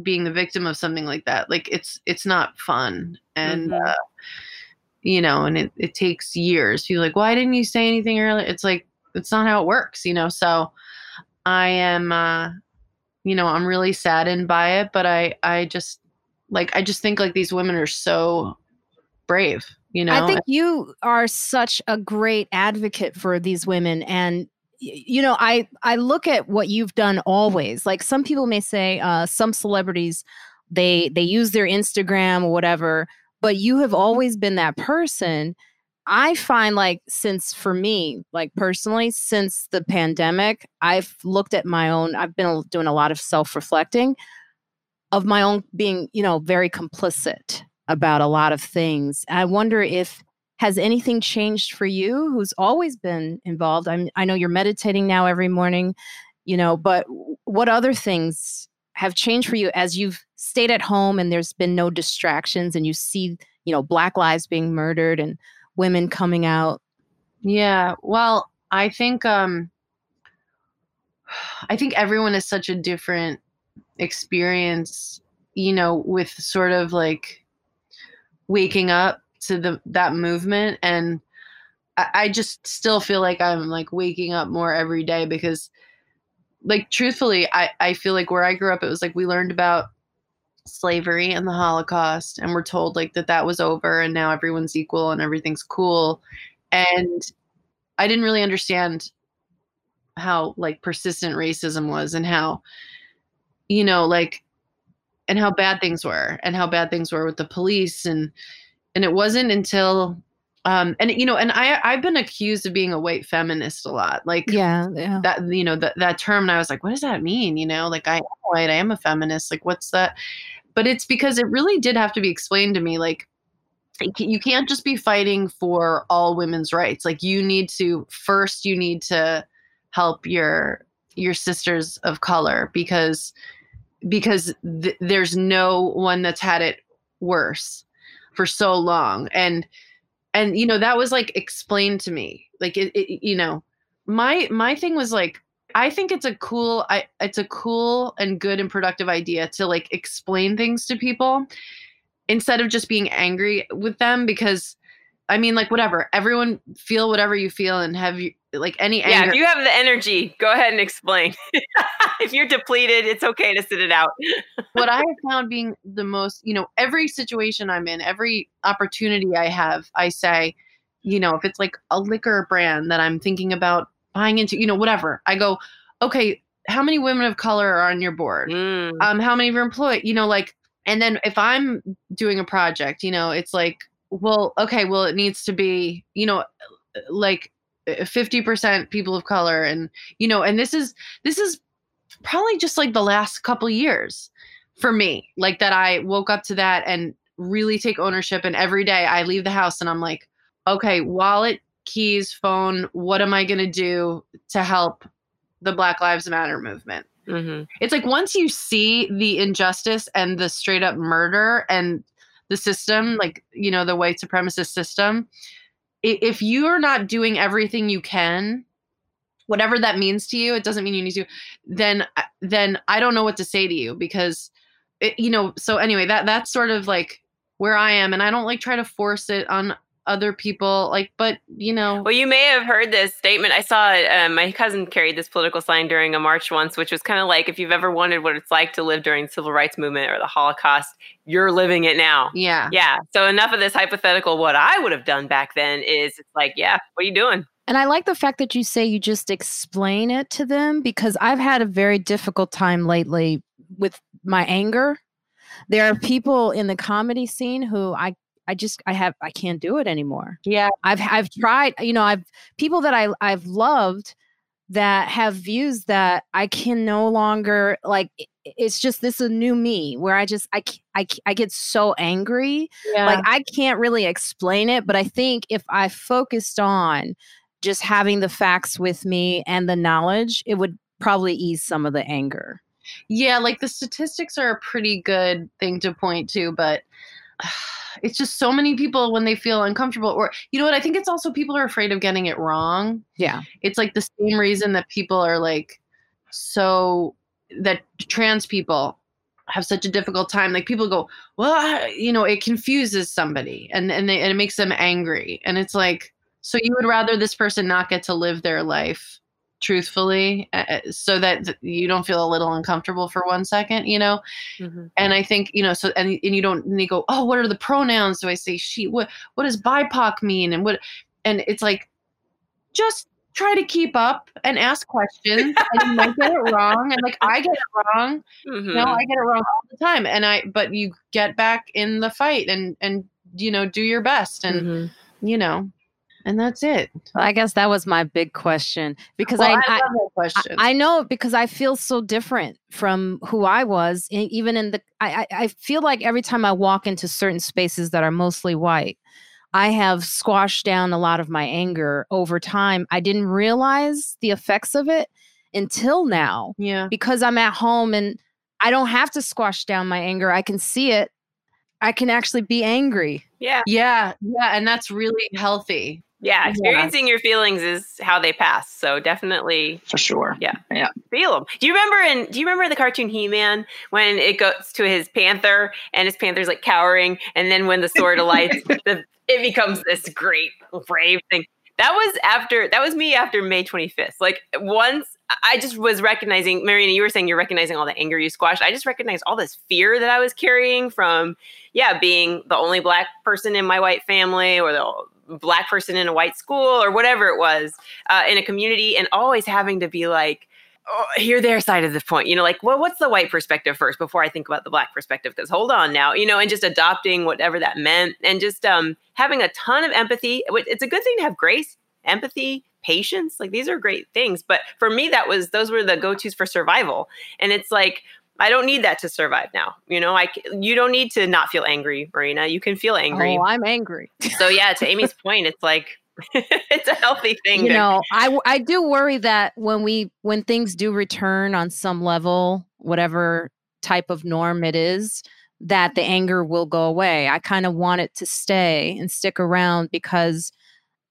being the victim of something like that like it's it's not fun and Mhm. uh, you know and it, it takes years. People like why didn't you say anything earlier? It's like it's not how it works you know? So i am uh you know i'm really saddened by it but i i just like i just think like these women are so brave you know? I think you are such a great advocate for these women and you know I I look at what you've done always. Like some people may say uh some celebrities they they use their Instagram or whatever but you have always been that person I find like since for me like personally since the pandemic I've looked at my own I've been doing a lot of self-reflecting of my own being you know very complicit about a lot of things. I wonder if has anything changed for you who's always been involved? I'm, I know you're meditating now every morning, you know, but what other things have changed for you as you've stayed at home and there's been no distractions and you see, you know, black lives being murdered and women coming out? Yeah. Well, I think um I think everyone has such a different experience, you know, with sort of like waking up to the that movement and I, I just still feel like I'm like waking up more every day because like truthfully I, I feel like where I grew up it was like we learned about slavery and the Holocaust and we're told like that that was over and now everyone's equal and everything's cool. And I didn't really understand how like persistent racism was and how you know like and how bad things were and how bad things were with the police. And and it wasn't until um and you know and i i've been accused of being a white feminist a lot like Yeah, yeah. that you know that that term and i was like what does that mean you know like i am white i am a feminist like what's that but it's because it really did have to be explained to me like you can't just be fighting for all women's rights like you need to first you need to help your your sisters of color because because th- there's no one that's had it worse for so long and and you know that was like explained to me. Like it, it you know my my thing was like i think it's a cool i it's a cool and good and productive idea to like explain things to people instead of just being angry with them because i mean like whatever everyone feel whatever you feel and have you like any Yeah, anger if you have the energy, go ahead and explain. (laughs) if you're depleted, it's okay to sit it out. what I (laughs) have found being the most, you know, every situation I'm in, every opportunity I have, I say, you know, if it's like a liquor brand that I'm thinking about buying into, you know, whatever, I go, okay, how many women of color are on your board? Mm. Um, how many of your employees, you know, like, and then if I'm doing a project, you know, it's like, well, okay, well, it needs to be, you know, like 50% people of color and you know and this is this is probably just like the last couple years for me like that i woke up to that and really take ownership and every day i leave the house and i'm like okay wallet keys phone what am i going to do to help the black lives matter movement Mhm. it's like once you see the injustice and the straight up murder and the system like you know the white supremacist system if you're not doing everything you can whatever that means to you it doesn't mean you need to then uh, then i don't know what to say to you because it, you know so anyway that that's sort of like where i am and i don't like try to force it on other people like but you know Well, you may have heard this statement. I saw uh, my cousin carried this political sign during a march once, which was kind of like if you've ever wondered what it's like to live during the civil rights movement or the Holocaust, you're living it now. yeah Yeah. So enough of this hypothetical. What I would have done back then is it's like, yeah, what are you doing? And I like the fact that you say you just explain it to them because I've had a very difficult time lately with my anger. There are people in the comedy scene who I I just I have I can't do it anymore. yeah I've I've tried, you know, I've people that I I've loved that have views that I can no longer like it's just this is a new me where I just I I I get so angry yeah like I can't really explain it, but I think if I focused on just having the facts with me and the knowledge, it would probably ease some of the anger. Yeah, like the statistics are a pretty good thing to point to, but (sighs) it's just so many people when they feel uncomfortable or you know what I think it's also people are afraid of getting it wrong. Yeah. It's like the same reason that people are like so that trans people have such a difficult time like people go well I, you know it confuses somebody and and, they, and it makes them angry and it's like so you would rather this person not get to live their life truthfully uh, uh, so that th- you don't feel a little uncomfortable for one second you know? And i think you know so and, and you don't and you go oh what are the pronouns? Do i say she what what does bipoc mean? and what and it's like just try to keep up and ask questions. And you might get it (laughs) wrong and like i get it wrong. Mhm. you know i get it wrong all the time and i but you get back in the fight and and you know do your best and Mhm. you know and that's it Well, I guess that was my big question because Well, I, I, I, love that question I know because I feel so different from who I was, even in the. I, I I feel like every time I walk into certain spaces that are mostly white, I have squashed down a lot of my anger over time. I didn't realize the effects of it until now yeah because I'm at home and I don't have to squash down my anger. I can see it. I can actually be angry. Yeah. yeah yeah and that's really healthy Yeah. Yeah. Experiencing your feelings is how they pass. So definitely for sure. Yeah. Yeah. Feel them. Do you remember in do you remember the cartoon He-Man when it goes to his panther and his panther's like cowering and then when the sword alights (laughs) the, it becomes this great brave thing. That was after that was me after May 25th. Like once I just was recognizing Marina, you were saying you're recognizing all the anger you squashed. I just recognized all this fear that I was carrying from yeah, being the only black person in my white family or the black person in a white school or whatever it was uh, in a community and always having to be like oh, hear their side of the point. You know, like, well, what's the white perspective first before I think about the black perspective? Because hold on now, you know, and just adopting whatever that meant and just um, having a ton of empathy. It's a good thing to have grace, empathy, patience. Like these are great things. But for me, that was those were the go tos for survival. And it's like, I don't need that to survive now. You know, I you don't need to not feel angry, Marina. You can feel angry. Oh, I'm angry. so yeah, to Amy's (laughs) point, it's like (laughs) it's a healthy thing. You to- know, I I do worry that when we when things do return on some level, whatever type of norm it is, that the mm-hmm. anger will go away. I kind of want it to stay and stick around because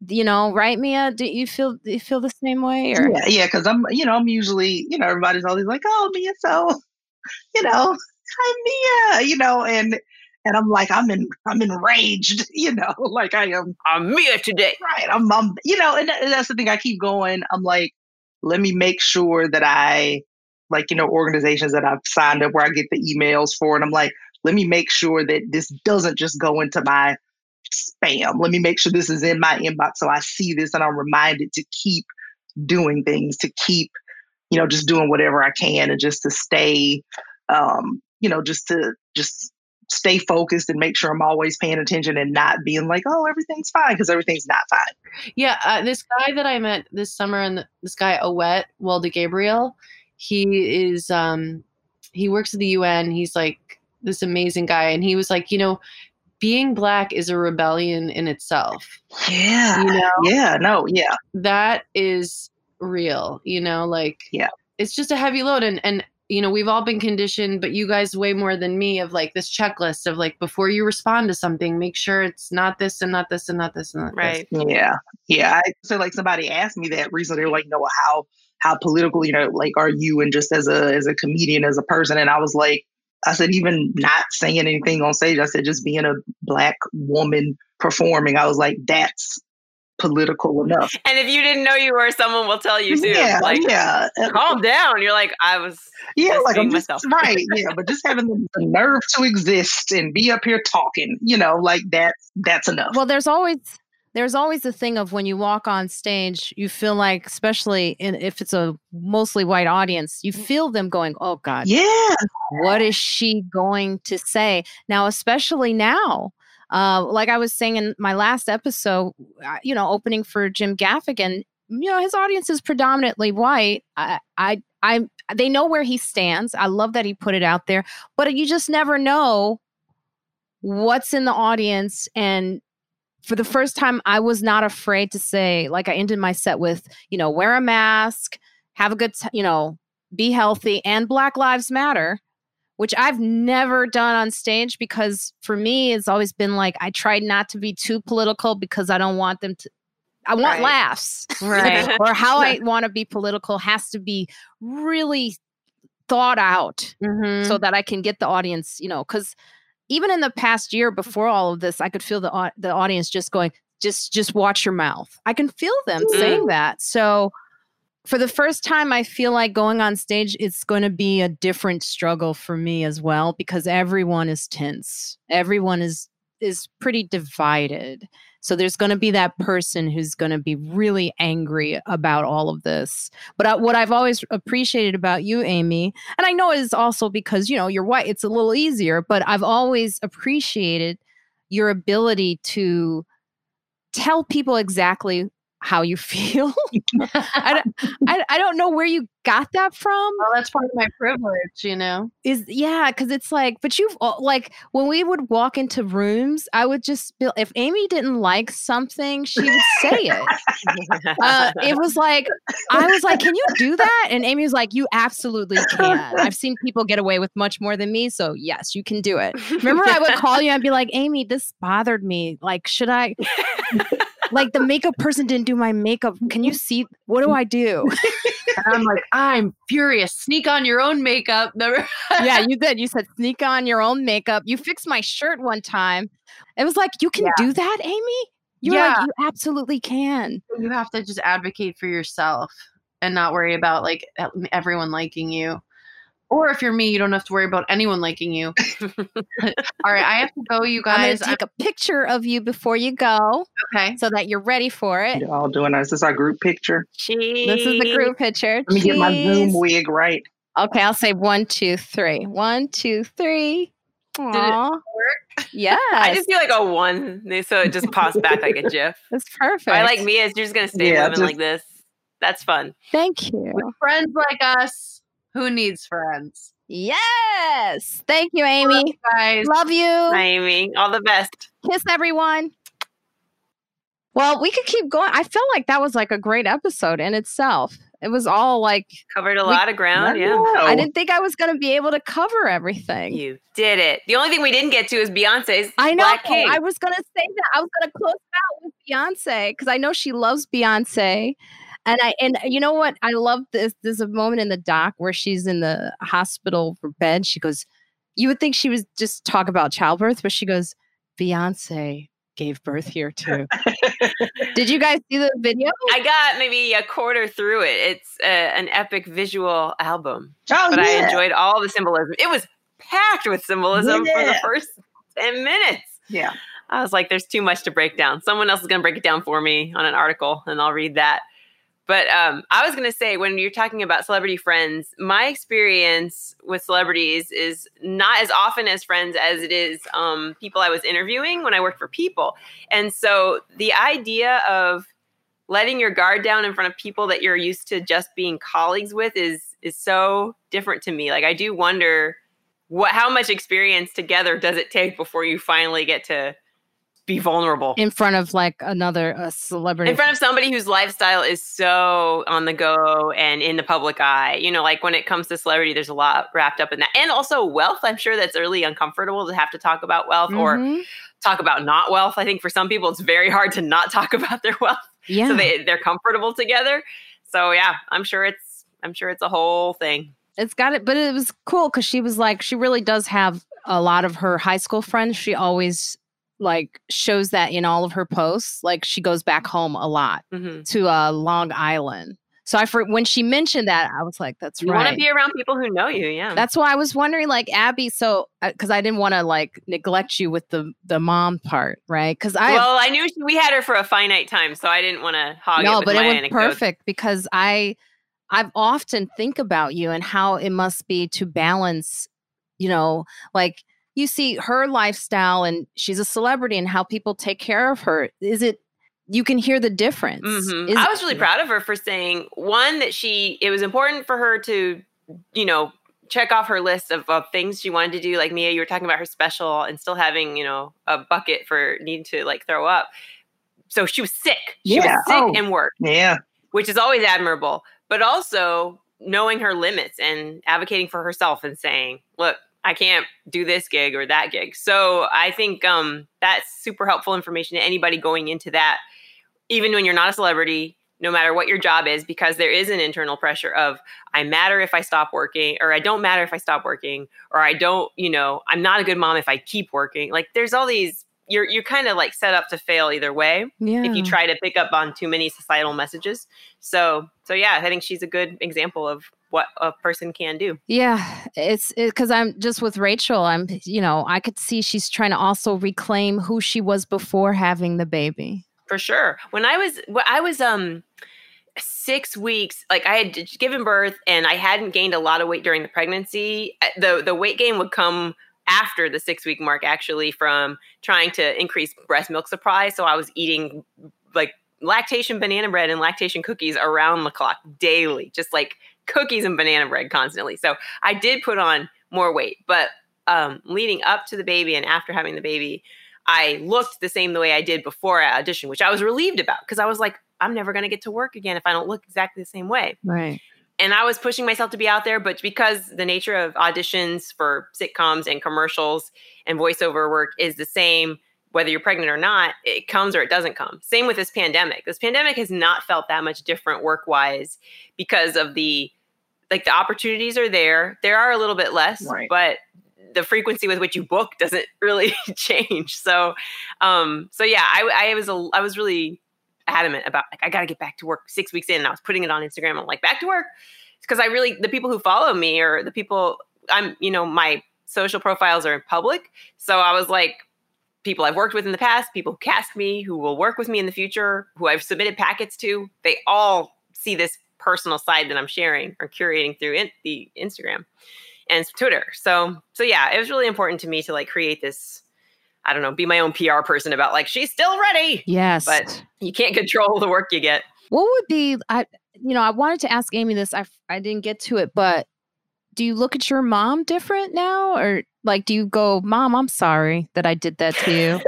you know, right, Mia? Do you feel do you feel the same way? Or Yeah, yeah, because I'm, you know, I'm usually, you know, everybody's always like, "Oh, Mia, so, (laughs) you know, I'm Mia," you know, and and I'm like, I'm in, I'm enraged, (laughs) you know, (laughs) like I am I'm Mia today. right. I'm, I'm you know, and, and that's the thing. I keep going. I'm like, let me make sure that I, like, you know, organizations that I've signed up where I get the emails for, and I'm like, let me make sure that this doesn't just go into my spam. Let me make sure this is in my inbox so I see this and I'm reminded to keep doing things, to keep, you know, just doing whatever I can and just to stay, um, you know, just to just stay focused and make sure I'm always paying attention and not being like, oh, everything's fine because everything's not fine. Yeah, uh, this guy that I met this summer, and this guy Owet Walde Gabriel, he is um he works at the UN. He's like this amazing guy, and he was like, you know, being black is a rebellion in itself. Yeah. You know, Yeah. No. Yeah. that is real. You know, like Yeah. it's just a heavy load, and and you know we've all been conditioned, but you guys way more than me of like this checklist of like before you respond to something, make sure it's not this and not this and not this and not this. Right. Yeah, yeah. I so like somebody asked me that recently. Like, "No, how how political, you know, like are you?" And just as a as a comedian, as a person, and I was like, I said, even not saying anything on stage, I said just being a black woman performing. I was like, that's political enough. And if you didn't know you were, someone will tell you too. Yeah, like, yeah, calm down. You're like, I was. yeah. Like I'm just myself. (laughs) right. Yeah, but just having the the nerve to exist and be up here talking, you know, like that's that's enough. well, there's always there's always the thing of when you walk on stage, you feel like, especially in, if it's a mostly white audience, you feel them going, "Oh God, yeah, what is she going to say now especially now uh, like i was saying in my last episode uh, you know opening for jim gaffigan you know his audience is predominantly white. I i i they know where he stands. I love that he put it out there but you just never know what's in the audience. And for the first time i was not afraid to say like i ended my set with you know wear a mask have a good t- you know be healthy and black lives matter which i've never done on stage because for me it's always been like i try not to be too political because i don't want them to i want Right. laughs Right. (laughs) or how i (laughs) want to be political has to be really thought out Mhm. so that i can get the audience you know because even in the past year before all of this i could feel the, the audience just going just just watch your mouth i can feel them Mm. saying that so for the first time i feel like going on stage it's going to be a different struggle for me as well because everyone is tense. Everyone is is pretty divided. So there's going to be that person who's going to be really angry about all of this. But I, what i've always appreciated about you amy and i know it is also because you know you're white it's a little easier but i've always appreciated your ability to tell people exactly how you feel. (laughs) (laughs) I, don't, I, I don't know where you got that from. Well, that's part of my privilege, you know. is yeah because it's like but you've like when we would walk into rooms i would just be if amy didn't like something she would say it. Uh, it was like i was like can you do that? And amy was like you absolutely can. I've seen people get away with much more than me so yes you can do it. Remember i would call you and be like amy this bothered me. Like should i (laughs) like the makeup person didn't do my makeup can you see what do i do (laughs) And I'm like, I'm furious. Sneak on your own makeup. (laughs) Yeah, you did. You said sneak on your own makeup. You fixed my shirt one time. It was like, you can do that, Amy? You were Yeah. like, you absolutely can. you have to just advocate for yourself and not worry about like everyone liking you Or if you're me, you don't have to worry about anyone liking you. (laughs) (laughs) All right, I have to go, you guys. I'm going guys. to take a picture of you before you go okay. so that you're ready for it. You're all doing this. This is our group picture. Cheese. This is the group picture. Let me get my Zoom wig right. Okay, I'll say one, two, three. One, two, three. it Aw. work? Yes. (laughs) I just feel like a one, so it just pops back like a GIF. That's perfect. I like Mia. You're just gonna stay Yeah, moving just- like this. That's fun. Thank you. With friends like us, who needs friends? Yes. Thank you, Amy. Guys, Love you. Hi, Amy. All the best. Kiss everyone. Well, we could keep going. I feel like that was like a great episode in itself. It was all like Covered a We- lot of ground. Yeah. I didn't think I was going to be able to cover everything. You did it. The only thing we didn't get to is Beyonce's I know. Black King. I was going to say that. I was going to close out with Beyonce because I know she loves Beyonce. And I and you know what? I love this. There's a moment in the doc where she's in the hospital for bed. She goes, "You would think she was just talk about childbirth, but she goes, Beyonce gave birth here too." (laughs) Did you guys see the video? I got maybe a quarter through it. It's uh, an epic visual album, Oh, but I enjoyed all the symbolism. It was packed with symbolism for the first 10 minutes. Yeah. I was like, there's too much to break down. Someone else is going to break it down for me on an article, and I'll read that. But um, I was going to say, when you're talking about celebrity friends, my experience with celebrities is not as often as friends as it is um, people I was interviewing when I worked for People. And so the idea of letting your guard down in front of people that you're used to just being colleagues with is is so different to me. Like I do wonder what how much experience together does it take before you finally get to be vulnerable In front of like another a celebrity. in front of somebody whose lifestyle is so on the go and in the public eye. You know, like when it comes to celebrity, there's a lot wrapped up in that, and also wealth. I'm sure that's really uncomfortable to have to talk about wealth or Mhm. talk about not wealth. I think for some people, it's very hard to not (laughs) talk about their wealth yeah. so they they're comfortable together. So yeah, I'm sure it's I'm sure it's a whole thing. it's got it but it was cool because she was like she really does have a lot of her high school friends she always like shows that in all of her posts like she goes back home a lot hmm to uh long island so i for when she mentioned that i was like that's right. You want to be around people who know you, yeah. that's why i was wondering like abby so because i didn't want to like neglect you with the the mom part right because i well, I knew she, we had her for a finite time, so I didn't want to hog it no with but it was perfect because i i've often think about you and how it must be to balance you know like you see her lifestyle and she's a celebrity and how people take care of her is it you can hear the difference Mhm. Is- I was really proud of her for saying one that she it was important for her to, you know, check off her list of, of things she wanted to do. Like Mia, you were talking about her special and still having, you know, a bucket for needing to like throw up. So she was sick. She Yeah. was sick Oh. and worked, Yeah. which is always admirable. But also knowing her limits and advocating for herself and saying, look, I can't do this gig or that gig. So I think um, that's super helpful information to anybody going into that, even when you're not a celebrity, no matter what your job is, because there is an internal pressure of I matter if I stop working, or I don't matter if I stop working, or I don't, you know, I'm not a good mom if I keep working. Like there's all these. You're you're kind of like set up to fail either way yeah if you try to pick up on too many societal messages. So so yeah, I think she's a good example of what a person can do. Yeah, it's because I'm just with Rachel. I'm, you know, I could see she's trying to also reclaim who she was before having the baby. for sure. When I was when I was um six weeks, like I had given birth and I hadn't gained a lot of weight during the pregnancy. uh, The the weight gain would come after the six week mark, actually, from trying to increase breast milk supply. So I was eating like lactation banana bread and lactation cookies around the clock daily, just like cookies and banana bread constantly. So I did put on more weight, but um, leading up to the baby and after having the baby, I looked the same the way I did before I auditioned, which I was relieved about because I was like, I'm never going to get to work again if I don't look exactly the same way. Right. And I was pushing myself to be out there, but because the nature of auditions for sitcoms and commercials and voiceover work is the same, whether you're pregnant or not, it comes or it doesn't come. Same with this pandemic. This pandemic has not felt that much different work wise because of the like the opportunities are there. There are a little bit less, Right. but the frequency with which you book (laughs) doesn't really (laughs) change. So, um, so yeah, I, I was a, I was really adamant about like I got to get back to work six weeks in. And I was putting it on Instagram. I'm like back to work because I really the people who follow me or the people I'm you know my social profiles are in public. So I was like people I've worked with in the past, people who cast me, who will work with me in the future, who I've submitted packets to, they all see this personal side that I'm sharing or curating through in, the Instagram and Twitter. So so yeah, it was really important to me to like create this I don't know, be my own PR person about like she's still ready. Yes. But you can't control the work you get. What would be I you know, I wanted to ask Amy this. I I didn't get to it, but do you look at your mom different now or like do you go, "Mom, I'm sorry that I did that to you?"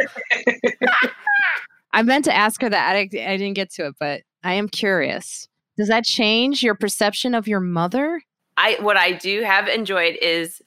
(laughs) I meant to ask her that. I, I didn't get to it, but I am curious. Does that change your perception of your mother? I what I do have enjoyed is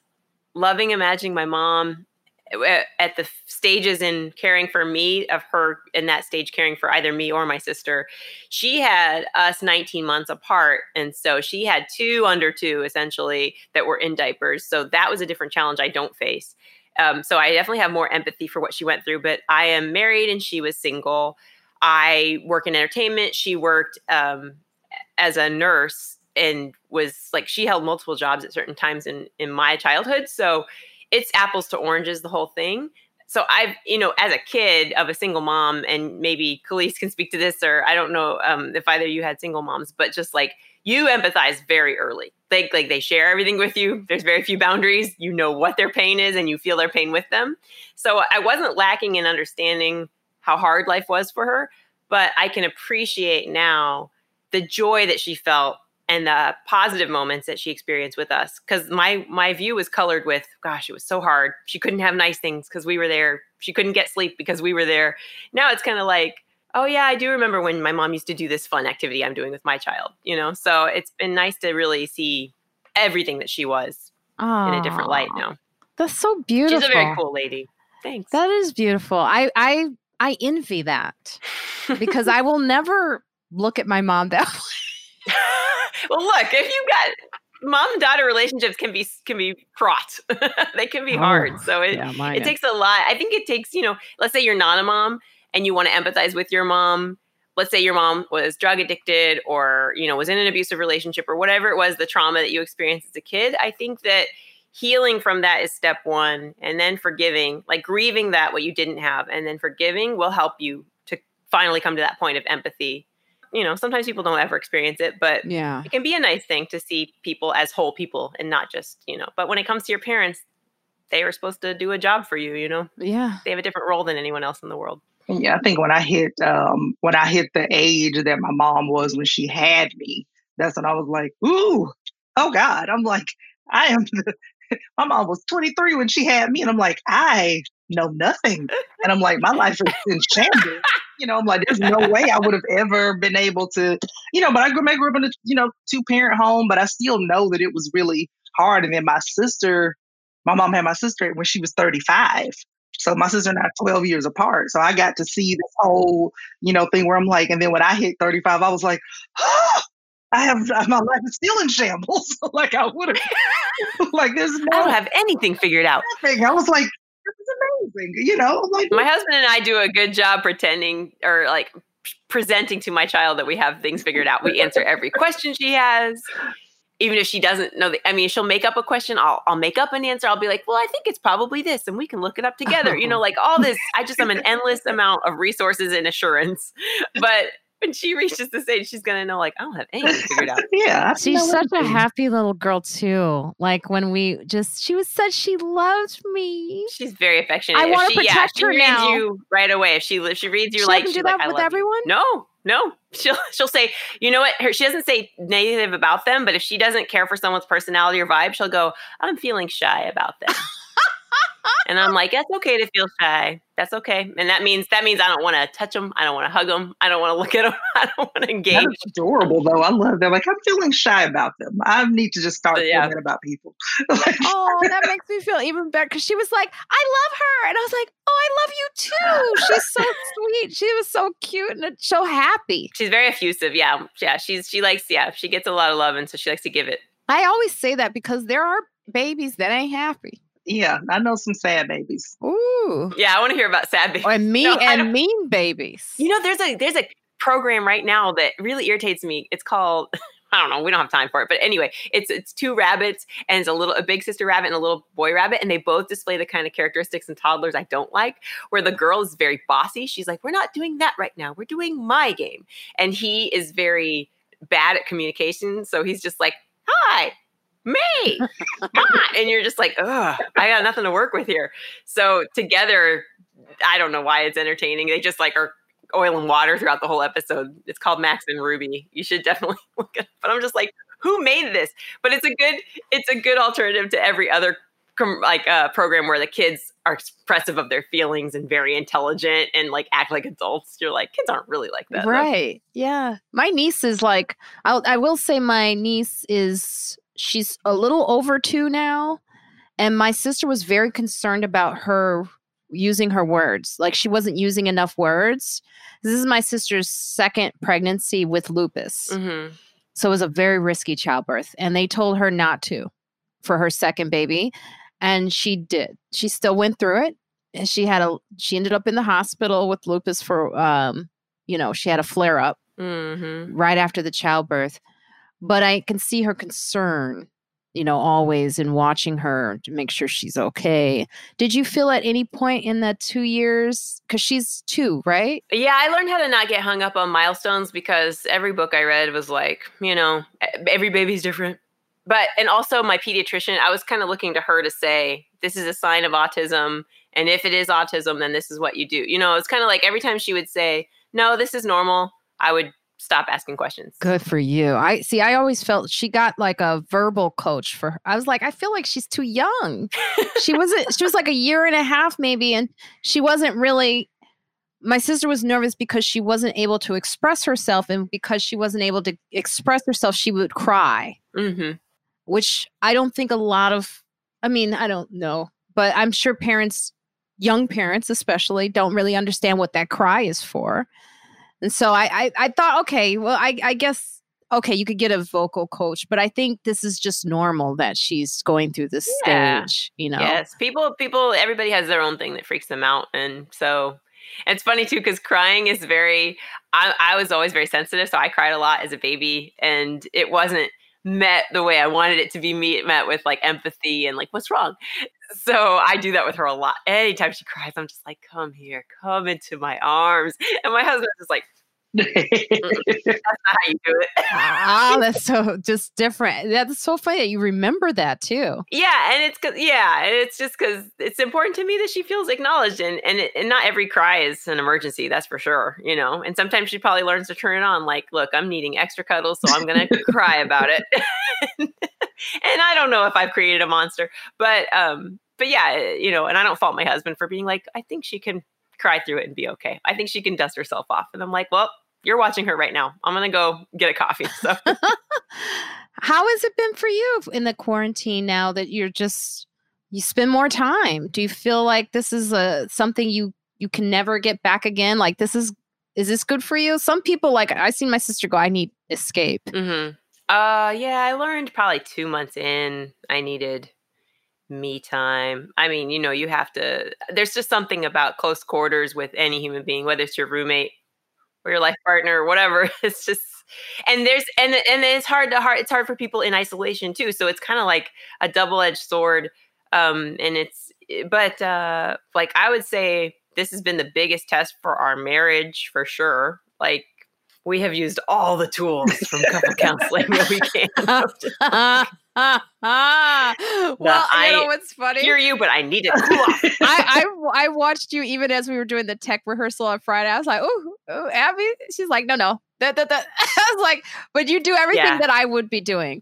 loving imagining my mom eh, at the stages in caring for me of her in that stage caring for either me or my sister. She had us 19 months apart and so she had two under two essentially that were in diapers. So that was a different challenge i don't face. Um, so i definitely have more empathy for what she went through but i am married and she was single. I work in entertainment. She worked um, as a nurse and was like she held multiple jobs at certain times in in my childhood. So it's apples to oranges, the whole thing. So I've, you know, as a kid of a single mom, and maybe Khalees can speak to this, or I don't know um, if either you had single moms, but just like you empathize very early. Like, like they share everything with you. There's very few boundaries. You know what their pain is, and you feel their pain with them. So I wasn't lacking in understanding how hard life was for her, but I can appreciate now the joy that she felt and the positive moments that she experienced with us because my my view was colored with gosh it was so hard. She couldn't have nice things because we were there. She couldn't get sleep because we were there. Now it's kind of like oh yeah i do remember when my mom used to do this fun activity i'm doing with my child you know? So it's been nice to really see everything that she was Aww. in a different light now. That's so beautiful she's a very cool lady. Thanks. That is beautiful. I i i envy that (laughs) because i will never look at my mom that (laughs) way well, look, if you've got mom and daughter relationships can be can be fraught. (laughs) they can be oh, hard. So it yeah, it takes a lot. I think it takes, you know, let's say you're not a mom and you want to empathize with your mom. Let's say your mom was drug addicted or, you know, was in an abusive relationship or whatever it was, the trauma that you experienced as a kid. I think that healing from that is step 1 and then forgiving, like grieving that what you didn't have and then forgiving will help you to finally come to that point of empathy you know, sometimes people don't ever experience it, but yeah, it can be a nice thing to see people as whole people and not just, you know, but when it comes to your parents, they were supposed to do a job for you, you know? Yeah. They have a different role than anyone else in the world. Yeah, I think when I hit um when I hit the age that my mom was when she had me, that's when I was like, ooh, oh God. I'm like, I am the, (laughs) my mom was 23 when she had me, and I'm like, I know nothing. And I'm like, my life is in shambles you know, I'm like, there's no way I would have ever been able to, you know, but I grew, I grew up in a, you know, two parent home, but I still know that it was really hard. And then my sister, my mom had my sister when she was 35. So my sister and I are 12 years apart. So I got to see this whole, you know, thing where I'm like, and then when I hit 35, I was like, oh, I have my life is still in shambles. (laughs) like I would have, (laughs) like there's no, I don't have anything figured out. Nothing. I was like, amazing. You know, like my husband and I do a good job pretending or like presenting to my child that we have things figured out. We answer every question she has. Even if she doesn't know the, I mean, she'll make up a question. I'll, I'll make up an answer. I'll be like, well, I think it's probably this, and we can look it up together. You know, (laughs) like all this. I just am an endless amount of resources and assurance. But when she reaches this age, she's gonna know like I don't have anything figured out. (laughs) yeah, she's such a happy little girl too. Like when we just, she was such she loved me. She's very affectionate. I want to protect yeah, she her reads now. you right away. If she if she reads you she like do that like, with everyone. You. No, no. (laughs) She'll she'll say, you know what? Her, she doesn't say negative about them, but if she doesn't care for someone's personality or vibe, she'll go, I'm feeling shy about them and I'm like, that's okay to feel shy. That's okay. And that means that means I don't want to touch them. I don't want to hug them. I don't want to look at them. (laughs) I don't want to engage. That's adorable though. I love them. Like I'm feeling shy about them. I need to just start yeah. feeling about people. (laughs) like, oh, that (laughs) makes me feel even better because she was like, I love her, and I was like, oh, I love you too. She's so sweet. She was so cute and so happy. She's very effusive. Yeah, yeah. She's she likes yeah. She gets a lot of love, and so she likes to give it. I always say that because there are babies that ain't happy. Yeah, I know some sad babies. Ooh. Yeah, I want to hear about sad babies. (laughs) And mean no, and mean babies. You know, there's a there's a program right now that really irritates me. It's called (laughs) I don't know. We don't have time for it, but anyway, it's it's two rabbits and it's a little a big sister rabbit and a little boy rabbit, and they both display the kind of characteristics in toddlers I don't like. Where the girl is very bossy, she's like, "We're not doing that right now. We're doing my game," and he is very bad at communication, so he's just like, "Hi, me, and you're just like, "Ugh, I got nothing to work with here." So together, I don't know why it's entertaining. They just like are oil and water throughout the whole episode. It's called Max and Ruby. You should definitely (laughs) look it. But I'm just like, who made this? But it's a good it's a good alternative to every other like uh, program where the kids are expressive of their feelings and very intelligent and like act like adults. You're like, kids aren't really like that. Right. Yeah. My niece is like I'll, I will say my niece is she's a little over 2 now and my sister was very concerned about her using her words. Like she wasn't using enough words. This is my sister's second pregnancy with lupus. Mm-hmm. So it was a very risky childbirth. And they told her not to for her second baby. And she did. She still went through it. And she had a she ended up in the hospital with lupus for um, you know, she had a flare up Mm-hmm. right after the childbirth. But I can see her concern, you know, always in watching her to make sure she's okay. Did you feel at any point in that two years? Because she's two, right? Yeah, I learned how to not get hung up on milestones because every book I read was like, you know, every baby's different. But, and also my pediatrician, I was kind of looking to her to say, this is a sign of autism. And if it is autism, then this is what you do. You know, it's kind of like every time she would say, no, this is normal, I would stop asking questions. Good for you. I see. I always felt she got like a verbal coach for her. I was like, I feel like she's too young. she wasn't. She was like a year and a half, maybe, and she wasn't really. My sister was nervous because she wasn't able to express herself, and because she wasn't able to express herself, she would cry, hmm which I don't think a lot of. I mean, I don't know, but I'm sure parents, young parents especially, don't really understand what that cry is for. And so I, I, I thought, okay, well, I, I guess, okay, you could get a vocal coach, but I think this is just normal that she's going through this Yeah. stage, you know? Yes, people, people, everybody has their own thing that freaks them out, and so it's funny too because crying is very. I, I was always very sensitive, so I cried a lot as a baby, and it wasn't met the way I wanted it to be me met with like empathy and like what's wrong. So I do that with her a lot. Anytime she cries, I'm just like, "Come here, come into my arms," and my husband's just like, (laughs) "That's not how you do it." Ah, that's so just different. That's so funny that you remember that too. Yeah, and it's cause yeah, and it's just because it's important to me that she feels acknowledged, and and, it, and not every cry is an emergency. That's for sure, you know. And sometimes she probably learns to turn it on. Like, look, I'm needing extra cuddles, so I'm gonna cry about it. (laughs) and I don't know if I've created a monster, but um, but yeah, you know. And I don't fault my husband for being like, I think she can cry through it and be okay. I think she can dust herself off, and I'm like, well. You're watching her right now. I'm gonna go get a coffee. (laughs) So How has it been for you in the quarantine now that you're just you spend more time? Do you feel like this is a something you you can never get back again? Like this is is this good for you? Some people like I seen my sister go, I need escape. hmm Uh, yeah, I learned probably two months in. I needed me time. I mean, you know, you have to. There's just something about close quarters with any human being, whether it's your roommate or your life (laughs) partner or whatever. (laughs) It's just, and there's and and it's hard to hard. It's hard for people in isolation too. So it's kind of like a double edged sword. Um, and it's, but uh, like I would say, this has been the biggest test for our marriage for sure. Like we have used all the tools from couple (laughs) counseling that we can. (laughs) well, you I know what's funny? hear you, but I need cool. (laughs) I, I I watched you even as we were doing the tech rehearsal on Friday. I was like, oh, Abby. She's like, no, no. That, that, that. I was like, but you do everything Yeah. that I would be doing.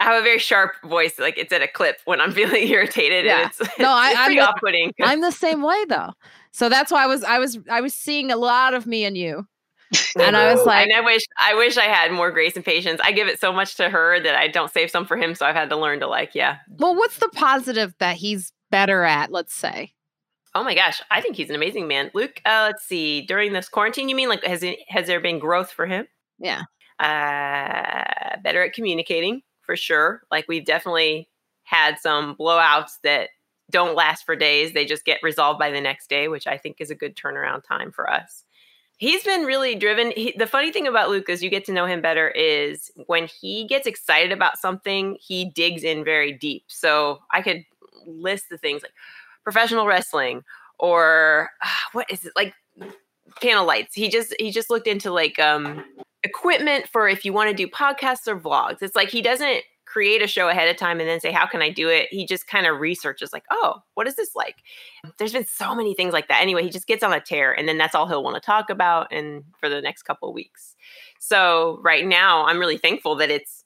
I have a very sharp voice, like it's at a clip when I'm feeling irritated, Yeah. and it's No, I- it's I'm pretty off-putting. I'm the same way though. So that's why I was I was I was seeing a lot of me and you. And I was like, and I wish I wish I had more grace and patience. I give it so much to her that I don't save some for him, so I've had to learn to like, yeah. well, what's the positive that he's better at? Let's say. Oh my gosh, I think he's an amazing man. Luke, uh, let's see. During this quarantine, you mean like has it, has there been growth for him? Yeah. uh, better at communicating for sure. Like we've definitely had some blowouts that don't last for days. They just get resolved by the next day, which I think is a good turnaround time for us. He's been really driven. He, the funny thing about Luke is you get to know him better is when he gets excited about something, he digs in very deep. So I could list the things like professional wrestling or uh, what is it like panel lights. He just he just looked into like um equipment for if you want to do podcasts or vlogs. It's like he doesn't create a show ahead of time and then say how can i do it he just kind of researches like oh what is this like there's been so many things like that anyway he just gets on a tear and then that's all he'll want to talk about and for the next couple weeks so right now i'm really thankful that it's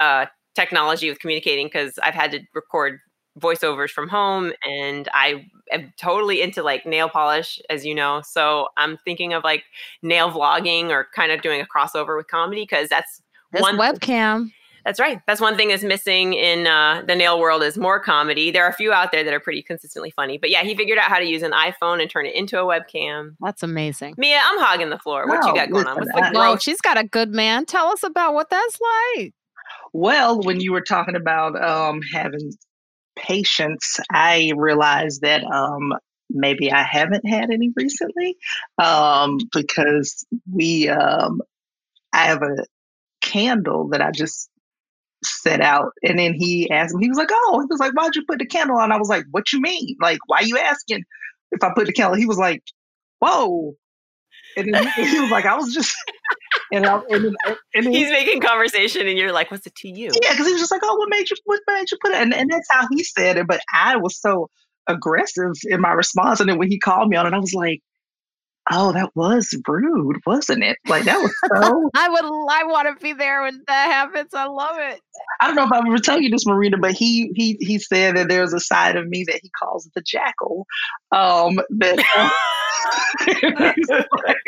uh, technology with communicating because i've had to record voiceovers from home and I am totally into like nail polish as you know. So I'm thinking of like nail vlogging or kind of doing a crossover with comedy because that's this one webcam. That's right. That's one thing that's missing in uh, the nail world is more comedy. There are a few out there that are pretty consistently funny. But yeah, he figured out how to use an iPhone and turn it into a webcam. That's amazing. Mia, I'm hogging the floor. What you got going on? What's the Well, she's got a good man. Tell us about what that's like. Well, when you were talking about um, having patience, I realized that um, maybe I haven't had any recently um, because we, um, I have a candle that I just set out. And then he asked me, he was like, Oh, he was like, Why'd you put the candle on? I was like, What you mean? Like, why you asking if I put the candle? He was like, Whoa. And then he, (laughs) he was like, I was just (laughs) and, I, and, then, and then, he's making conversation, and you're like, "What's it to you?" Yeah, because he was just like, "Oh, what made you? What made you put it?" And, and that's how he said it. But I was so aggressive in my response, and then when he called me on it, I was like, "Oh, that was rude, wasn't it? Like that was so." (laughs) I would, I want to be there when that happens. I love it. I don't know if I've ever told you this, Marina, but he he he said that there's a side of me that he calls the jackal. Um, that. (laughs) Uh, (laughs) like,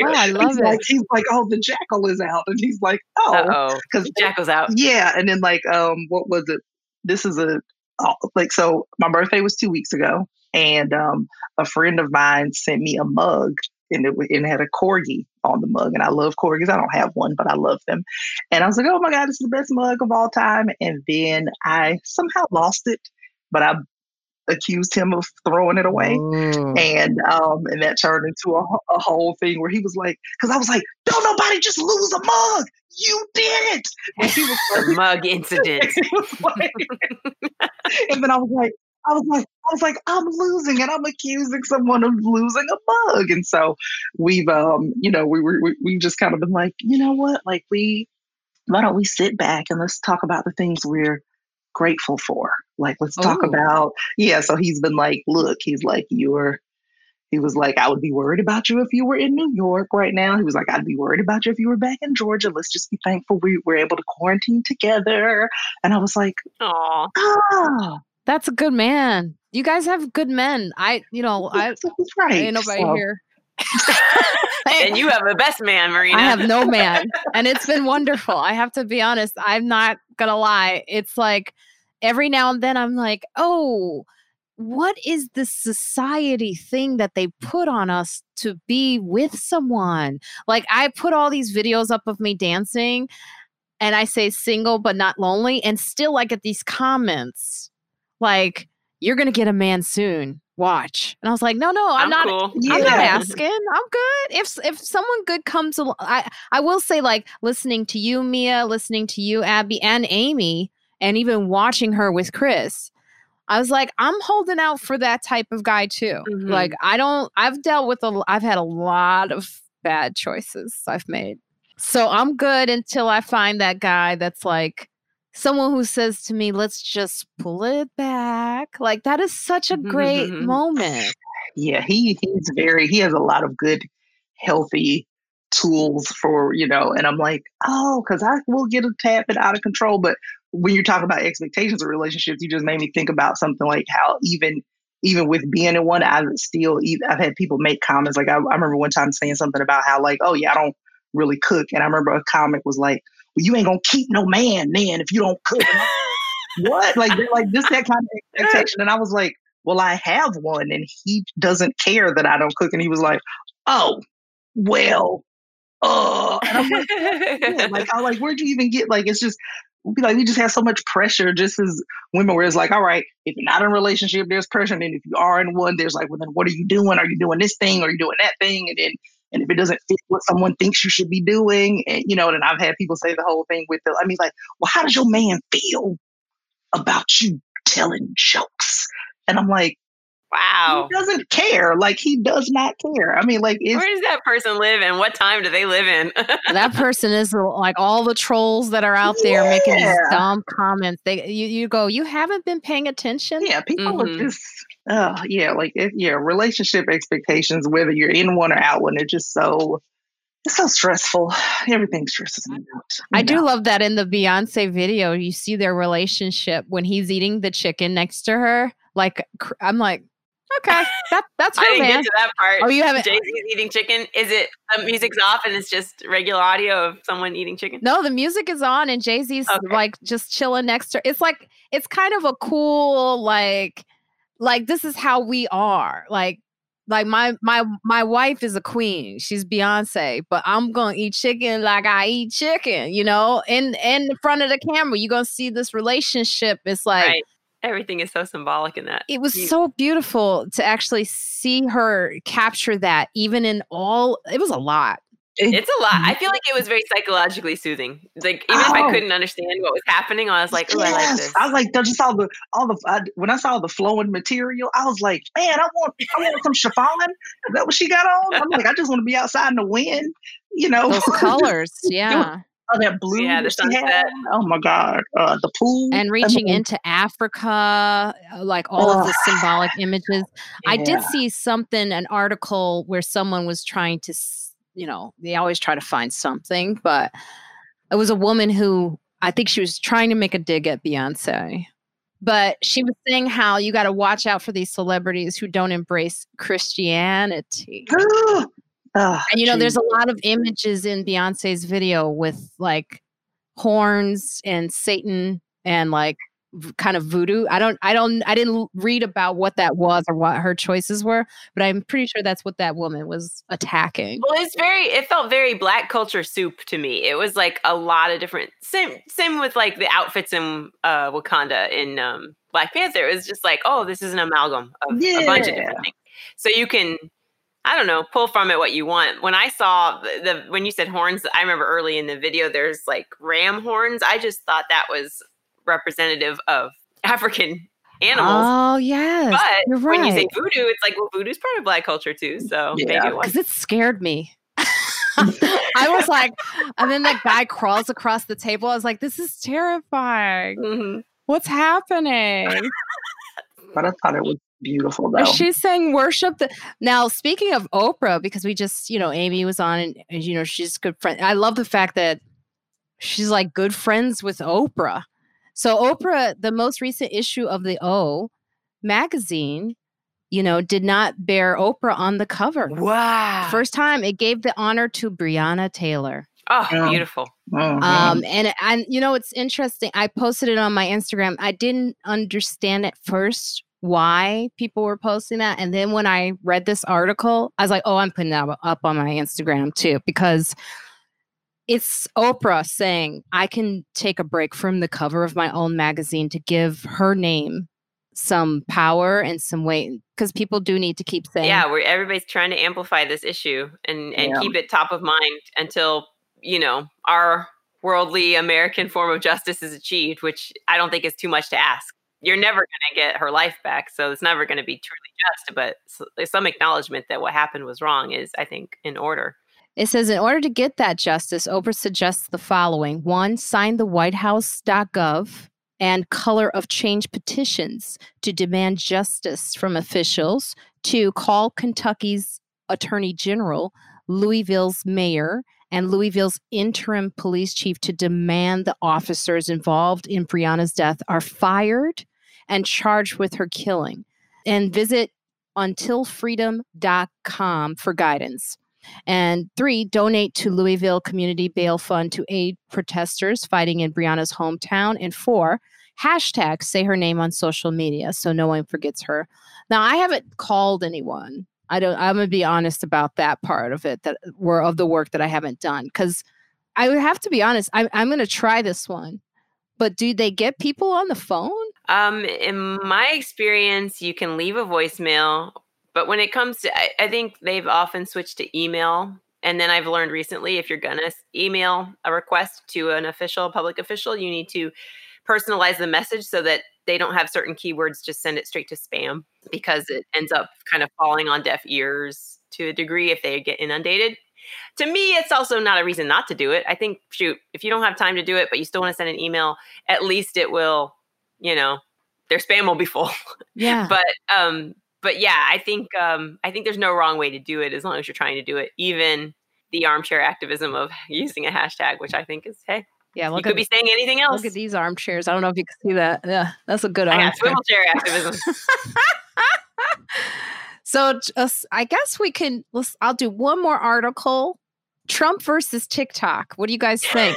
oh, I love he's it. Like, he's like, oh, the jackal is out, and he's like, oh, because jackal's out. Yeah, and then like, um, what was it? This is a oh, like so. My birthday was two weeks ago, and um, a friend of mine sent me a mug, and it, and it had a corgi on the mug, and I love corgis. I don't have one, but I love them. And I was like, oh my god, it's the best mug of all time. And then I somehow lost it, but I accused him of throwing it away, mm. and um, and that turned into a, a whole thing where he was like, because I was like, don't nobody just lose a mug. You did it. And he was (laughs) like, mug incident. (laughs) like, and then I was like, I was like, I was like, I'm losing and I'm accusing someone of losing a mug. And so we've, um, you know, we were, we, we've just kind of been like, you know what? Like we, why don't we sit back and let's talk about the things we're grateful for. Like, let's talk oh. about, yeah. So he's been like, look, he's like, you're, he was like, I would be worried about you if you were in New York right now. He was like, I'd be worried about you if you were back in Georgia. Let's just be thankful we were able to quarantine together. And I was like, oh, ah. That's a good man. You guys have good men. I, you know, I, right. ain't nobody so. here. (laughs) and you have the best man, Marina. I have no (laughs) man. And it's been wonderful. I have to be honest. I'm not going to lie. It's like every now and then I'm like, oh, what is the society thing that they put on us to be with someone? Like, I put all these videos up of me dancing and I say single but not lonely. And still, I get these comments like, you're going to get a man soon watch. And I was like, no, no, I'm, I'm not. Cool. I'm yeah. not (laughs) asking. I'm good. If if someone good comes along, I I will say like listening to you, Mia, listening to you, Abby, and Amy, and even watching her with Chris. I was like, I'm holding out for that type of guy too. Mm-hmm. Like, I don't. I've dealt with a. I've had a lot of bad choices I've made. So I'm good until I find that guy that's like someone who says to me, let's just pull it back. Like that is such a mm-hmm, great mm-hmm. moment. Yeah, he he's very he has a lot of good, healthy tools for, you know, and I'm like, oh, because I will get a tap it out of control. But when you're talking about expectations of relationships, you just made me think about something like how even even with being in one, I still I've had people make comments. Like I, I remember one time saying something about how like, oh yeah, I don't really cook. And I remember a comic was like, well, you ain't gonna keep no man, man, if you don't cook. (laughs) what? Like, like this, that kind of expectation. And I was like, well, I have one, and he doesn't care that I don't cook. And he was like, oh, well, uh, and I'm like, yeah. (laughs) like, I like, where'd you even get? Like, it's just like we just have so much pressure just as women where it's like all right if you're not in a relationship there's pressure and then if you are in one there's like well then what are you doing are you doing this thing are you doing that thing and then and if it doesn't fit what someone thinks you should be doing, and you know, and I've had people say the whole thing with the, I mean, like, well, how does your man feel about you telling jokes? And I'm like, Wow. He doesn't care. Like he does not care. I mean, like where does that person live and what time do they live in? that person is like all the trolls that are out there yeah. making these dumb comments. They you, you go, you haven't been paying attention. Yeah, people mm-hmm. are just uh yeah, like if, yeah, relationship expectations, whether you're in one or out one, it's just so it's so stressful. (sighs) Everything stresses me out. I know. do love that in the Beyonce video, you see their relationship when he's eating the chicken next to her. Like I'm like, Okay, (laughs) that that's her I didn't man. get to that part. Oh, you haven't. Jay Z's eating chicken. Is it the music's off and it's just regular audio of someone eating chicken? No, the music is on and Jay Z's okay. like just chilling next to. It's like it's kind of a cool like like this is how we are. Like like my my my wife is a queen. She's beyonce but i'm gonna eat chicken like i eat chicken you know? In in front of the camera you're gonna see this relationship. It's like right. Everything is so symbolic in that. It was you, so beautiful to actually see her capture that, even in all, it was a lot. It's a lot. I feel like it was very psychologically soothing. Like even oh. if I oh. couldn't understand what was happening, I was like, "Oh, yes. I like this." I was like, just all the all the I, when I saw the flowing material, I was like, "Man, I want I want some chiffon." Is that what she got on? I'm like, I just want to be outside in the wind, you know. Those (laughs) colors, (laughs) yeah. Oh, that blue. Yeah, the sunset. Oh my God. Uh, the pool. And reaching into Africa, uh, like all of the symbolic images. Yeah. I did see something, an article where someone was trying to, you know, they always try to find something, but it was a woman who I think she was trying to make a dig at Beyonce. But she was saying how you got to watch out for these celebrities who don't embrace Christianity. (gasps) Oh, and you know, geez. there's a lot of images in Beyonce's video with like horns and Satan and like kind of voodoo. I don't, I don't, I didn't read about what that was or what her choices were, but I'm pretty sure that's what that woman was attacking. Well, it's very, it felt very black culture soup to me. It was like a lot of different, same, same with like the outfits in uh, Wakanda in um, Black Panther. It was just like, oh, this is an amalgam of yeah. a bunch of different things. So you can I don't know, pull from it what you want. When I saw the, the, when you said horns, I remember early in the video there's like ram horns. I just thought that was representative of (laughs) African animals. Oh yes, but right. when you say voodoo, it's like well, voodoo's part of black culture too. So yeah, because it scared me. (laughs) I was like, and then that guy crawls across the table. I was like, this is terrifying. Mm-hmm. What's happening? (laughs) but I thought it was beautiful though. She's saying worship the now speaking of Oprah, because we just, you know, Amy was on and, and you know, she's good friend. I love the fact that she's like good friends with Oprah. So Oprah, the most recent issue of the O magazine, you know, did not bear Oprah on the cover. Wow. First time it gave the honor to Breonna Taylor. Oh, beautiful. Oh, um, and and you know it's interesting. I posted it on my Instagram. I didn't understand at first why people were posting that. And then when I read this article, I was like, oh, I'm putting that up on my Instagram too, because it's Oprah saying, I can take a break from the cover of my own magazine to give her name some power and some weight because people do need to keep saying yeah where everybody's trying to amplify this issue and and yeah. keep it top of mind until you know our worldly american form of justice is achieved which i don't think is too much to ask you're never going to get her life back. So it's never going to be truly just. But some acknowledgement that what happened was wrong is, I think, in order. It says, in order to get that justice, Oprah suggests the following one, sign the whitehouse.gov and color of change petitions to demand justice from officials, to call Kentucky's attorney general, Louisville's mayor, and Louisville's interim police chief to demand the officers involved in Breonna's death are fired and charged with her killing. And visit untilfreedom.com for guidance. And three, donate to Louisville Community Bail Fund to aid protesters fighting in Breonna's hometown. And four, hashtag say her name on social media so no one forgets her. Now, I haven't called anyone. I don't, I'm going to be honest about that part of it that were of the work that I haven't done because I would have to be honest. I'm, I'm going to try this one. But do they get people on the phone? Um, in my experience, you can leave a voicemail, but when it comes to, I, I think they've often switched to email. And then I've learned recently if you're going to email a request to an official, public official, you need to personalize the message so that they don't have certain keywords, just send it straight to spam because it ends up kind of falling on deaf ears to a degree if they get inundated. To me, it's also not a reason not to do it. I think, shoot, if you don't have time to do it, but you still want to send an email, at least it will, you know, their spam will be full. (laughs) Yeah. but um, but yeah, I think um, I think there's no wrong way to do it as long as you're trying to do it. Even the armchair activism of (laughs) using a hashtag, which I think is hey, yeah, you could at be saying anything else. look at these armchairs. I don't know if you can see that. Yeah, that's a good I armchair. swivel chair (laughs) activism. so just, I guess we can. Let's. I'll do one more article. Trump versus TikTok. What do you guys think?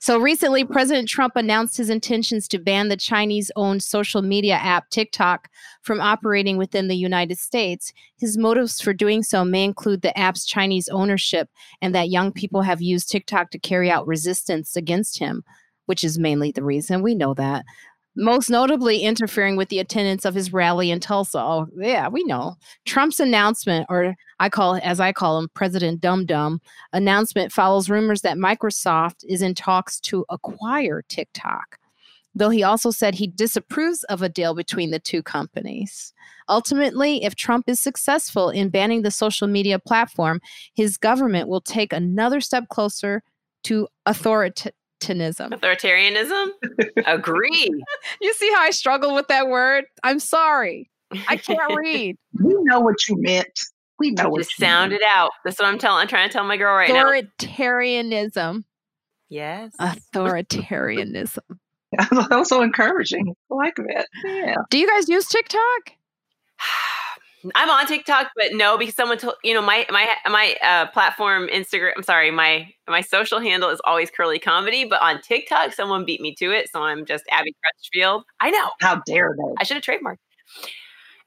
so recently, President Trump announced his intentions to ban the Chinese-owned social media app TikTok from operating within the United States. His motives for doing so may include the app's Chinese ownership and that young people have used TikTok to carry out resistance against him, which is mainly the reason. We know that most notably interfering with the attendance of his rally in Tulsa. Oh, yeah, we know. Trump's announcement, or I call as I call him, President Dum Dum, announcement follows rumors that Microsoft is in talks to acquire TikTok. Though he also said he disapproves of a deal between the two companies. Ultimately, if Trump is successful in banning the social media platform, his government will take another step closer to authoritarianism. Authoritarianism? Agree. (laughs) You see how I struggle with that word? I'm sorry. I can't (laughs) read. We know what you meant. We know what Just you sound meant. it out. That's what I'm telling. I'm trying to tell my girl right now. Authoritarianism. Yes. Authoritarianism. (laughs) that was so encouraging. I like that. Yeah. Do you guys use TikTok? (sighs) (sighs) (sighs) I'm on TikTok, but no, because someone told you know my my my uh, platform Instagram. I'm sorry, my my social handle is always curly comedy, but on TikTok, someone beat me to it, so I'm just Abby Crutchfield. I know. How dare they? I should have trademarked.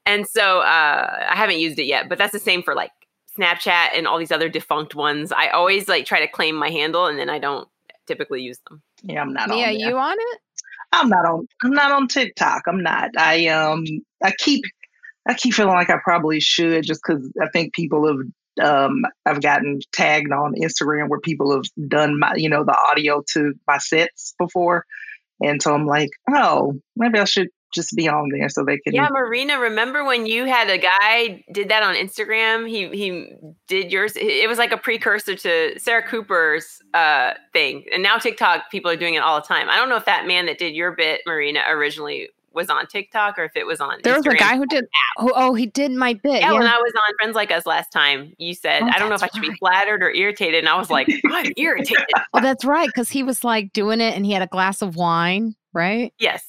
And so uh, I haven't used it yet, but that's the same for like Snapchat and all these other defunct ones. I always like try to claim my handle, and then I don't typically use them. Yeah, I'm not Mia, on there. you on it? I'm not on I'm not on TikTok. I'm not. I um I keep I keep feeling like I probably should just because I think people have um I've gotten tagged on Instagram where people have done my you know the audio to my sets before. And so I'm like, oh, maybe I should just be on there so they can Yeah, Marina, remember when you had a guy did that on Instagram? He he did yours. It was like a precursor to Sarah Cooper's uh thing. And now TikTok people are doing it all the time. I don't know if that man that did your bit, Marina, originally was on TikTok or if it was on There was a guy who did. Oh, oh, he did my bit. Yeah, Yeah, when I was on Friends Like Us last time, you said, Oh, I don't know if I should be flattered or irritated. And I was like, I'm (laughs) irritated. oh, that's right. Because he was like doing it, and he had a glass of wine, right? Yes.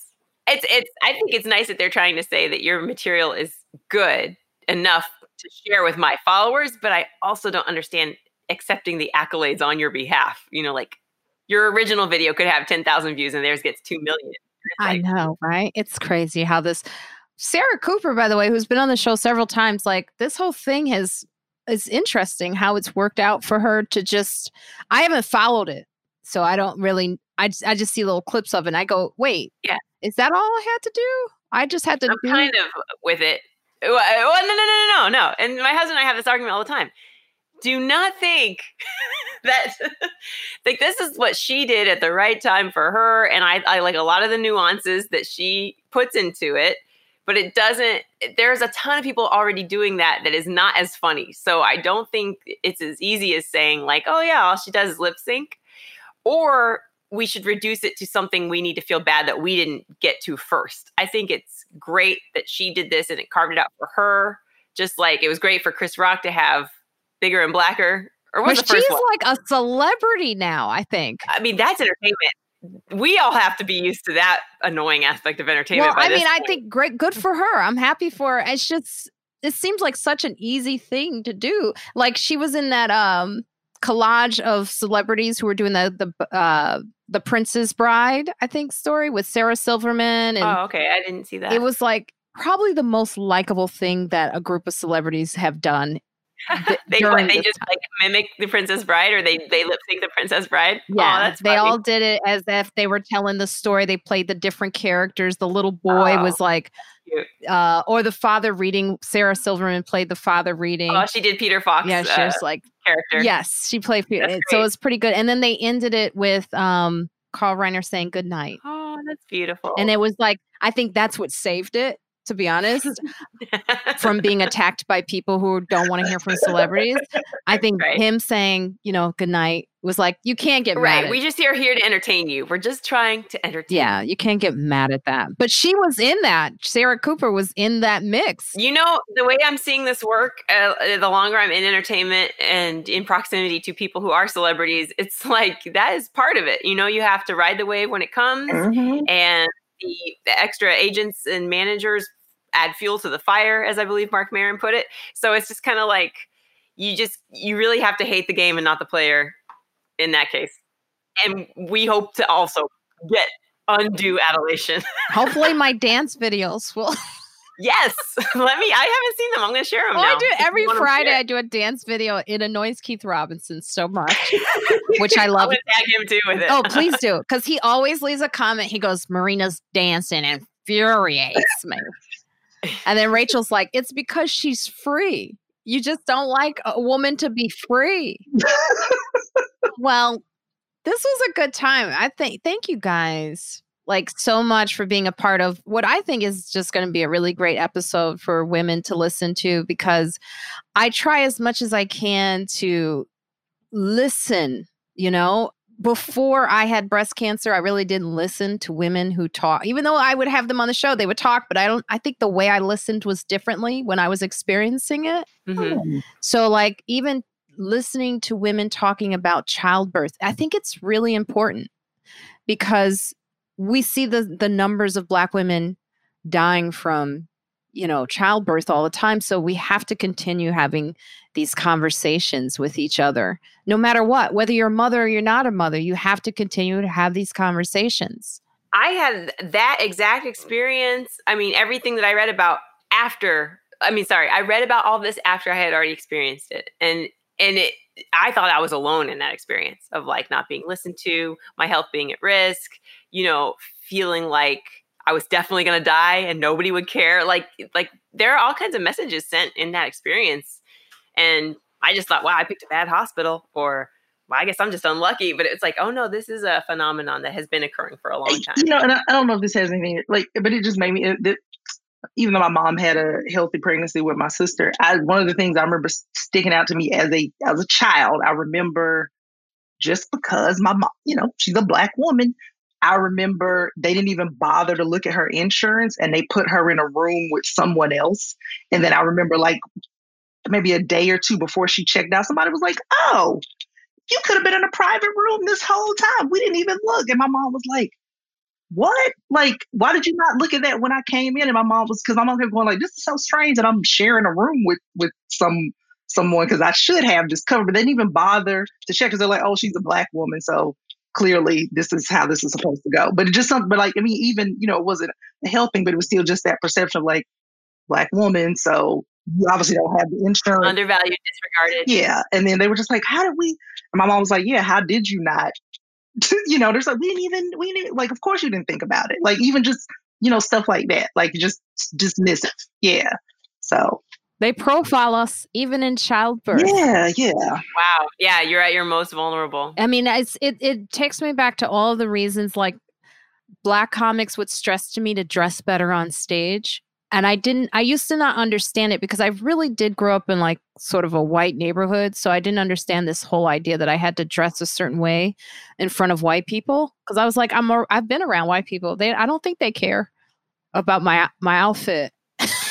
It's it's I think it's nice that they're trying to say that your material is good enough to share with my followers, but I also don't understand accepting the accolades on your behalf. You know, like your original video could have 10,000 views and theirs gets 2 million. I know, right? It's crazy how this Sarah Cooper, by the way, who's been on the show several times, like this whole thing has is interesting how it's worked out for her to just I haven't followed it. So I don't really I just, I just see little clips of it and I go, "Wait. Yeah. Is that all I had to do? I just had to I'm kind of with it. Uh, well, well, no, no, no, no, no. And my husband and I have this argument all the time. Do not think (laughs) that (laughs) like this is what she did at the right time for her, and I, I like a lot of the nuances that she puts into it. But it doesn't. There's a ton of people already doing that that is not as funny. So I don't think it's as easy as saying like, oh yeah, all she does is lip sync, or we should reduce it to something we need to feel bad that we didn't get to first. I think it's great that she did this and it carved it out for her. Just like it was great for Chris Rock to have bigger and blacker. Or was the she's one? like a celebrity now, I think. I mean, that's entertainment. We all have to be used to that annoying aspect of entertainment. Well, I mean, I think great, good for her. I'm happy for her. It's just, it seems like such an easy thing to do. Like she was in that um collage of celebrities who were doing the the uh the Princess Bride, I think, story with Sarah Silverman, and Oh, okay. I didn't see that. it was like probably the most likable thing that a group of celebrities have done (laughs) they what, they just time. like mimic the Princess Bride, or they they lip sync the Princess Bride. Oh, yeah, oh, they all did it as if they were telling the story. They played the different characters. The little boy oh, was like, uh, or the father reading. Sarah Silverman played the father reading. Oh, she did Peter Falk. Yeah, she was uh, like character. Yes, she played Peter. So it was pretty good. And then they ended it with um Carl Reiner saying good night. Oh, that's beautiful. And it was like I think that's what saved it to be honest, (laughs) from being attacked by people who don't want to hear from celebrities. I think right. him saying, you know, good night was like, you can't get right. mad. we just are here to entertain you. We're just trying to entertain. Yeah, you can't get mad at that. But she was in that. Sarah Cooper was in that mix. You know, the way I'm seeing this work, uh, the longer I'm in entertainment and in proximity to people who are celebrities, it's like that is part of it. You know, you have to ride the wave when it comes, mm-hmm. and the, the extra agents and managers add fuel to the fire, as I believe Marc Maron put it. So it's just kind of like you just you really have to hate the game and not the player in that case. And we hope to also get undue adulation. (laughs) Hopefully, my dance videos will. (laughs) yes, (laughs) let me. I haven't seen them. I'm going to share them. Well, now, I do every Friday. I do a dance video. It annoys Keith Robinson so much, which I love. tag him too with it. oh, please do, because he always leaves a comment. He goes, "Marina's dancing infuriates me." And then Rachel's like, it's because she's free. You just don't like a woman to be free. well, this was a good time. I think thank you guys like so much for being a part of what I think is just going to be a really great episode for women to listen to because I try as much as I can to listen, you know, before I had breast cancer, I really didn't listen to women who talk. Even though I would have them on the show, they would talk, but I don't. I think the way I listened was differently when I was experiencing it. Mm-hmm. Hmm. So, like, even listening to women talking about childbirth, I think it's really important because we see the the numbers of Black women dying from you know childbirth all the time so we have to continue having these conversations with each other. No matter what whether you're a mother or you're not a mother you have to continue to have these conversations. I had that exact experience i mean everything that i read about after i mean sorry i read about all this after i had already experienced it and and it i thought i was alone in that experience of like not being listened to my health being at risk you know feeling like I was definitely going to die and nobody would care. Like, like there are all kinds of messages sent in that experience. And I just thought, wow, I picked a bad hospital or well, I guess I'm just unlucky. But it's like, oh no, this is a phenomenon that has been occurring for a long time. You know, and I, I don't know if this has anything like, but it just made me, it, it, even though my mom had a healthy pregnancy with my sister, I, one of the things I remember sticking out to me as a, as a child, I remember just because my mom, you know, she's a black woman, I remember they didn't even bother to look at her insurance and they put her in a room with someone else. And then I remember like maybe a day or two before she checked out, somebody was like, Oh, you could have been in a private room this whole time. We didn't even look. And my mom was like, What? Like, why did you not look at that when I came in? And my mom was because my mom kept going like, This is so strange that I'm sharing a room with with some someone because I should have this covered, but they didn't even bother to check because they're like, Oh, she's a black woman. So clearly this is how this is supposed to go. But it just something, but like, I mean, even, you know, it wasn't helping, but it was still just that perception of like black woman. So you obviously don't have the insurance. Undervalued, disregarded. Yeah. And then they were just like, how did we? And my mom was like, yeah, how did you not? (laughs) you know, there's like, we didn't even, we didn't, like, of course you didn't think about it. Like, even just, you know, stuff like that. Like, just dismiss it. Yeah. So they profile us even in childbirth. Yeah, yeah. Wow. Yeah, you're at your most vulnerable. I mean, it's it it takes me back to all the reasons like black comics would stress to me to dress better on stage. And I didn't I used to not understand it because I really did grow up in like sort of a white neighborhood, so I didn't understand this whole idea that I had to dress a certain way in front of white people because I was like I'm a, I've been around white people. They I don't think they care about my my outfit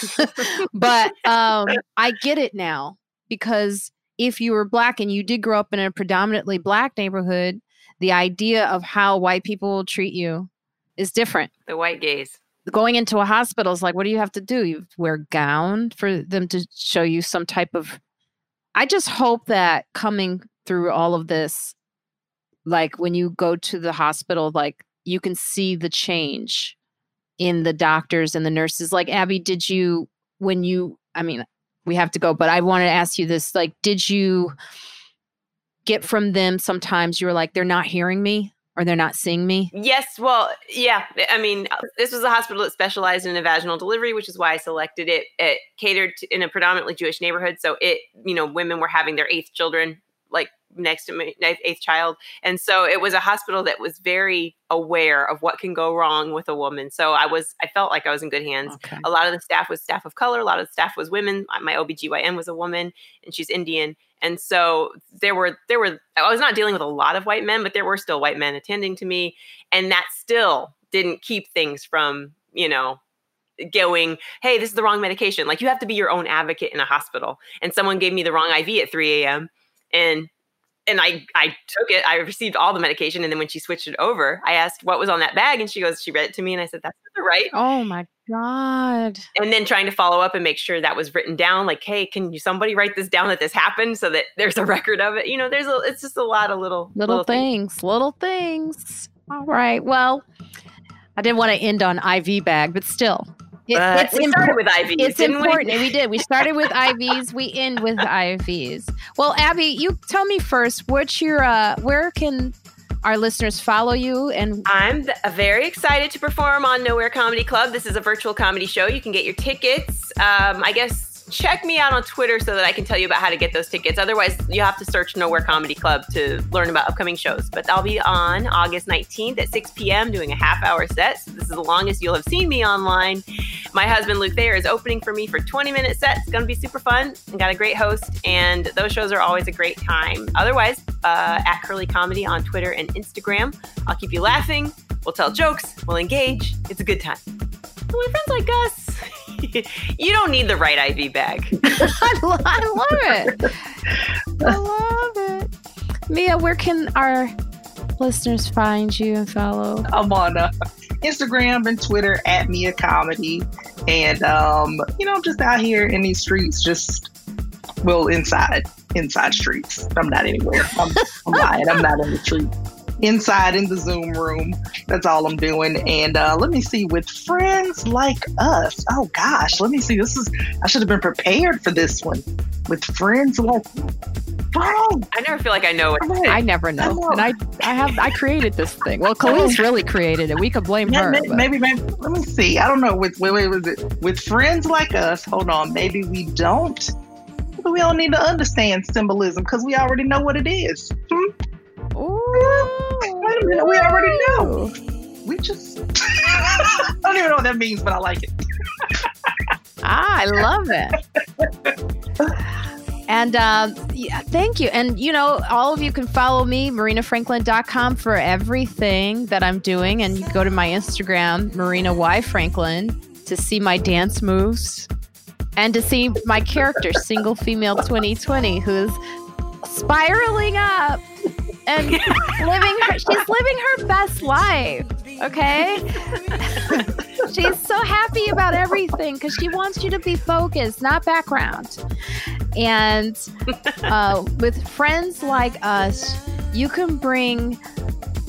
(laughs) but um, I get it now because if you were black and you did grow up in a predominantly black neighborhood, the idea of how white people will treat you is different. The white gaze. Going into a hospital is like, what do you have to do? You wear a gown for them to show you some type of. I just hope that coming through all of this, like when you go to the hospital, like you can see the change in the doctors and the nurses like abby did you when you i mean we have to go. But I wanted to ask you this: like, did you get from them sometimes you were like, they're not hearing me or they're not seeing me? Yes. Well, yeah. I mean, uh, this was a hospital that specialized in vaginal delivery, which is why I selected it. It catered to, in a predominantly Jewish neighborhood. So it, you know, women were having their eighth children like next to my eighth child. And so it was a hospital that was very aware of what can go wrong with a woman. So I was, I felt like I was in good hands. Okay. A lot of the staff was staff of color. A lot of the staff was women. My OBGYN was a woman and she's Indian. And so there were, there were, I was not dealing with a lot of white men, but there were still white men attending to me. And that still didn't keep things from, you know, going, hey, this is the wrong medication. Like you have to be your own advocate in a hospital. And someone gave me the wrong IV at 3 a.m. And and I I took it. I received all the medication, and then when she switched it over, I asked what was on that bag, and she goes, she read it to me, and I said, "That's right." Oh my god! And then trying to follow up and make sure that was written down. Like, hey, can you somebody write this down that this happened so that there's a record of it? You know, there's a it's just a lot of little little, little things, things, little things. All right. Well, I didn't want to end on IV bag, but still, it, it's we started with IVs. It's important. We? we? did. We started with (laughs) IVs. We end with IVs. Well, Abby, you tell me first. What's your? Uh, where can our listeners follow you? And I'm very excited to perform on Nowhere Comedy Club. This is a virtual comedy show. You can get your tickets. Um, I guess check me out on Twitter so that I can tell you about how to get those tickets. Otherwise, you have to search Nowhere Comedy Club to learn about upcoming shows. But I'll be on August 19th at 6 p.m. doing a half hour set. So this is the longest you'll have seen me online. My husband Luke Thayer is opening for me for 20 minute sets. It's going to be super fun. I got a great host, and those shows are always a great time. Otherwise, uh, at Curly Comedy on Twitter and Instagram. I'll keep you laughing. We'll tell jokes. We'll engage. It's a good time. So my friends like us. (laughs) (laughs) you don't need the right IV bag. (laughs) I, love, I love it. I (laughs) love it. Mia, where can our listeners find you and follow? I'm on uh, Instagram and Twitter at Mia Comedy. And, um, you know, I'm just out here in these streets, just, well, inside, inside streets. I'm not anywhere. I'm, I'm lying. I'm not in the street inside in the Zoom room. That's all I'm doing. And uh, let me see, with friends like us. Oh gosh, let me see. This is I should have been prepared for this one. With friends like Oh, I never feel like I know it. I never know. I know. And I, I have, I created this thing. Well, (laughs) Khalees really created it. We could blame yeah, her. Maybe, maybe, maybe, let me see. I don't know. With, wait, wait, was it with friends like us? Hold on. Maybe we don't. Maybe we don't need to understand symbolism because we already know what it is. Hmm? Ooh wait a minute, we already know. We just (laughs) I don't even know what that means, but I like it. ah, I love it. And um, yeah, thank you. And, you know, all of you can follow me, marinafranklin.com, for everything that I'm doing. And you go to my Instagram, Marina Y. Franklin, to see my dance moves and to see my character, Single Female 2020, who's spiraling up and (laughs) living her she's living her best life okay? (laughs) She's so happy about everything because she wants you to be focused not background. And (laughs) uh, with friends like us you can bring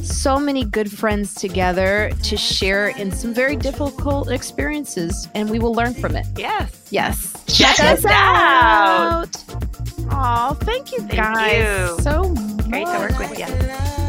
so many good friends together to share in some very difficult experiences and we will learn from it. Yes. Yes. Check, check us out, out. Oh, thank you guys thank you. so Great to work with you.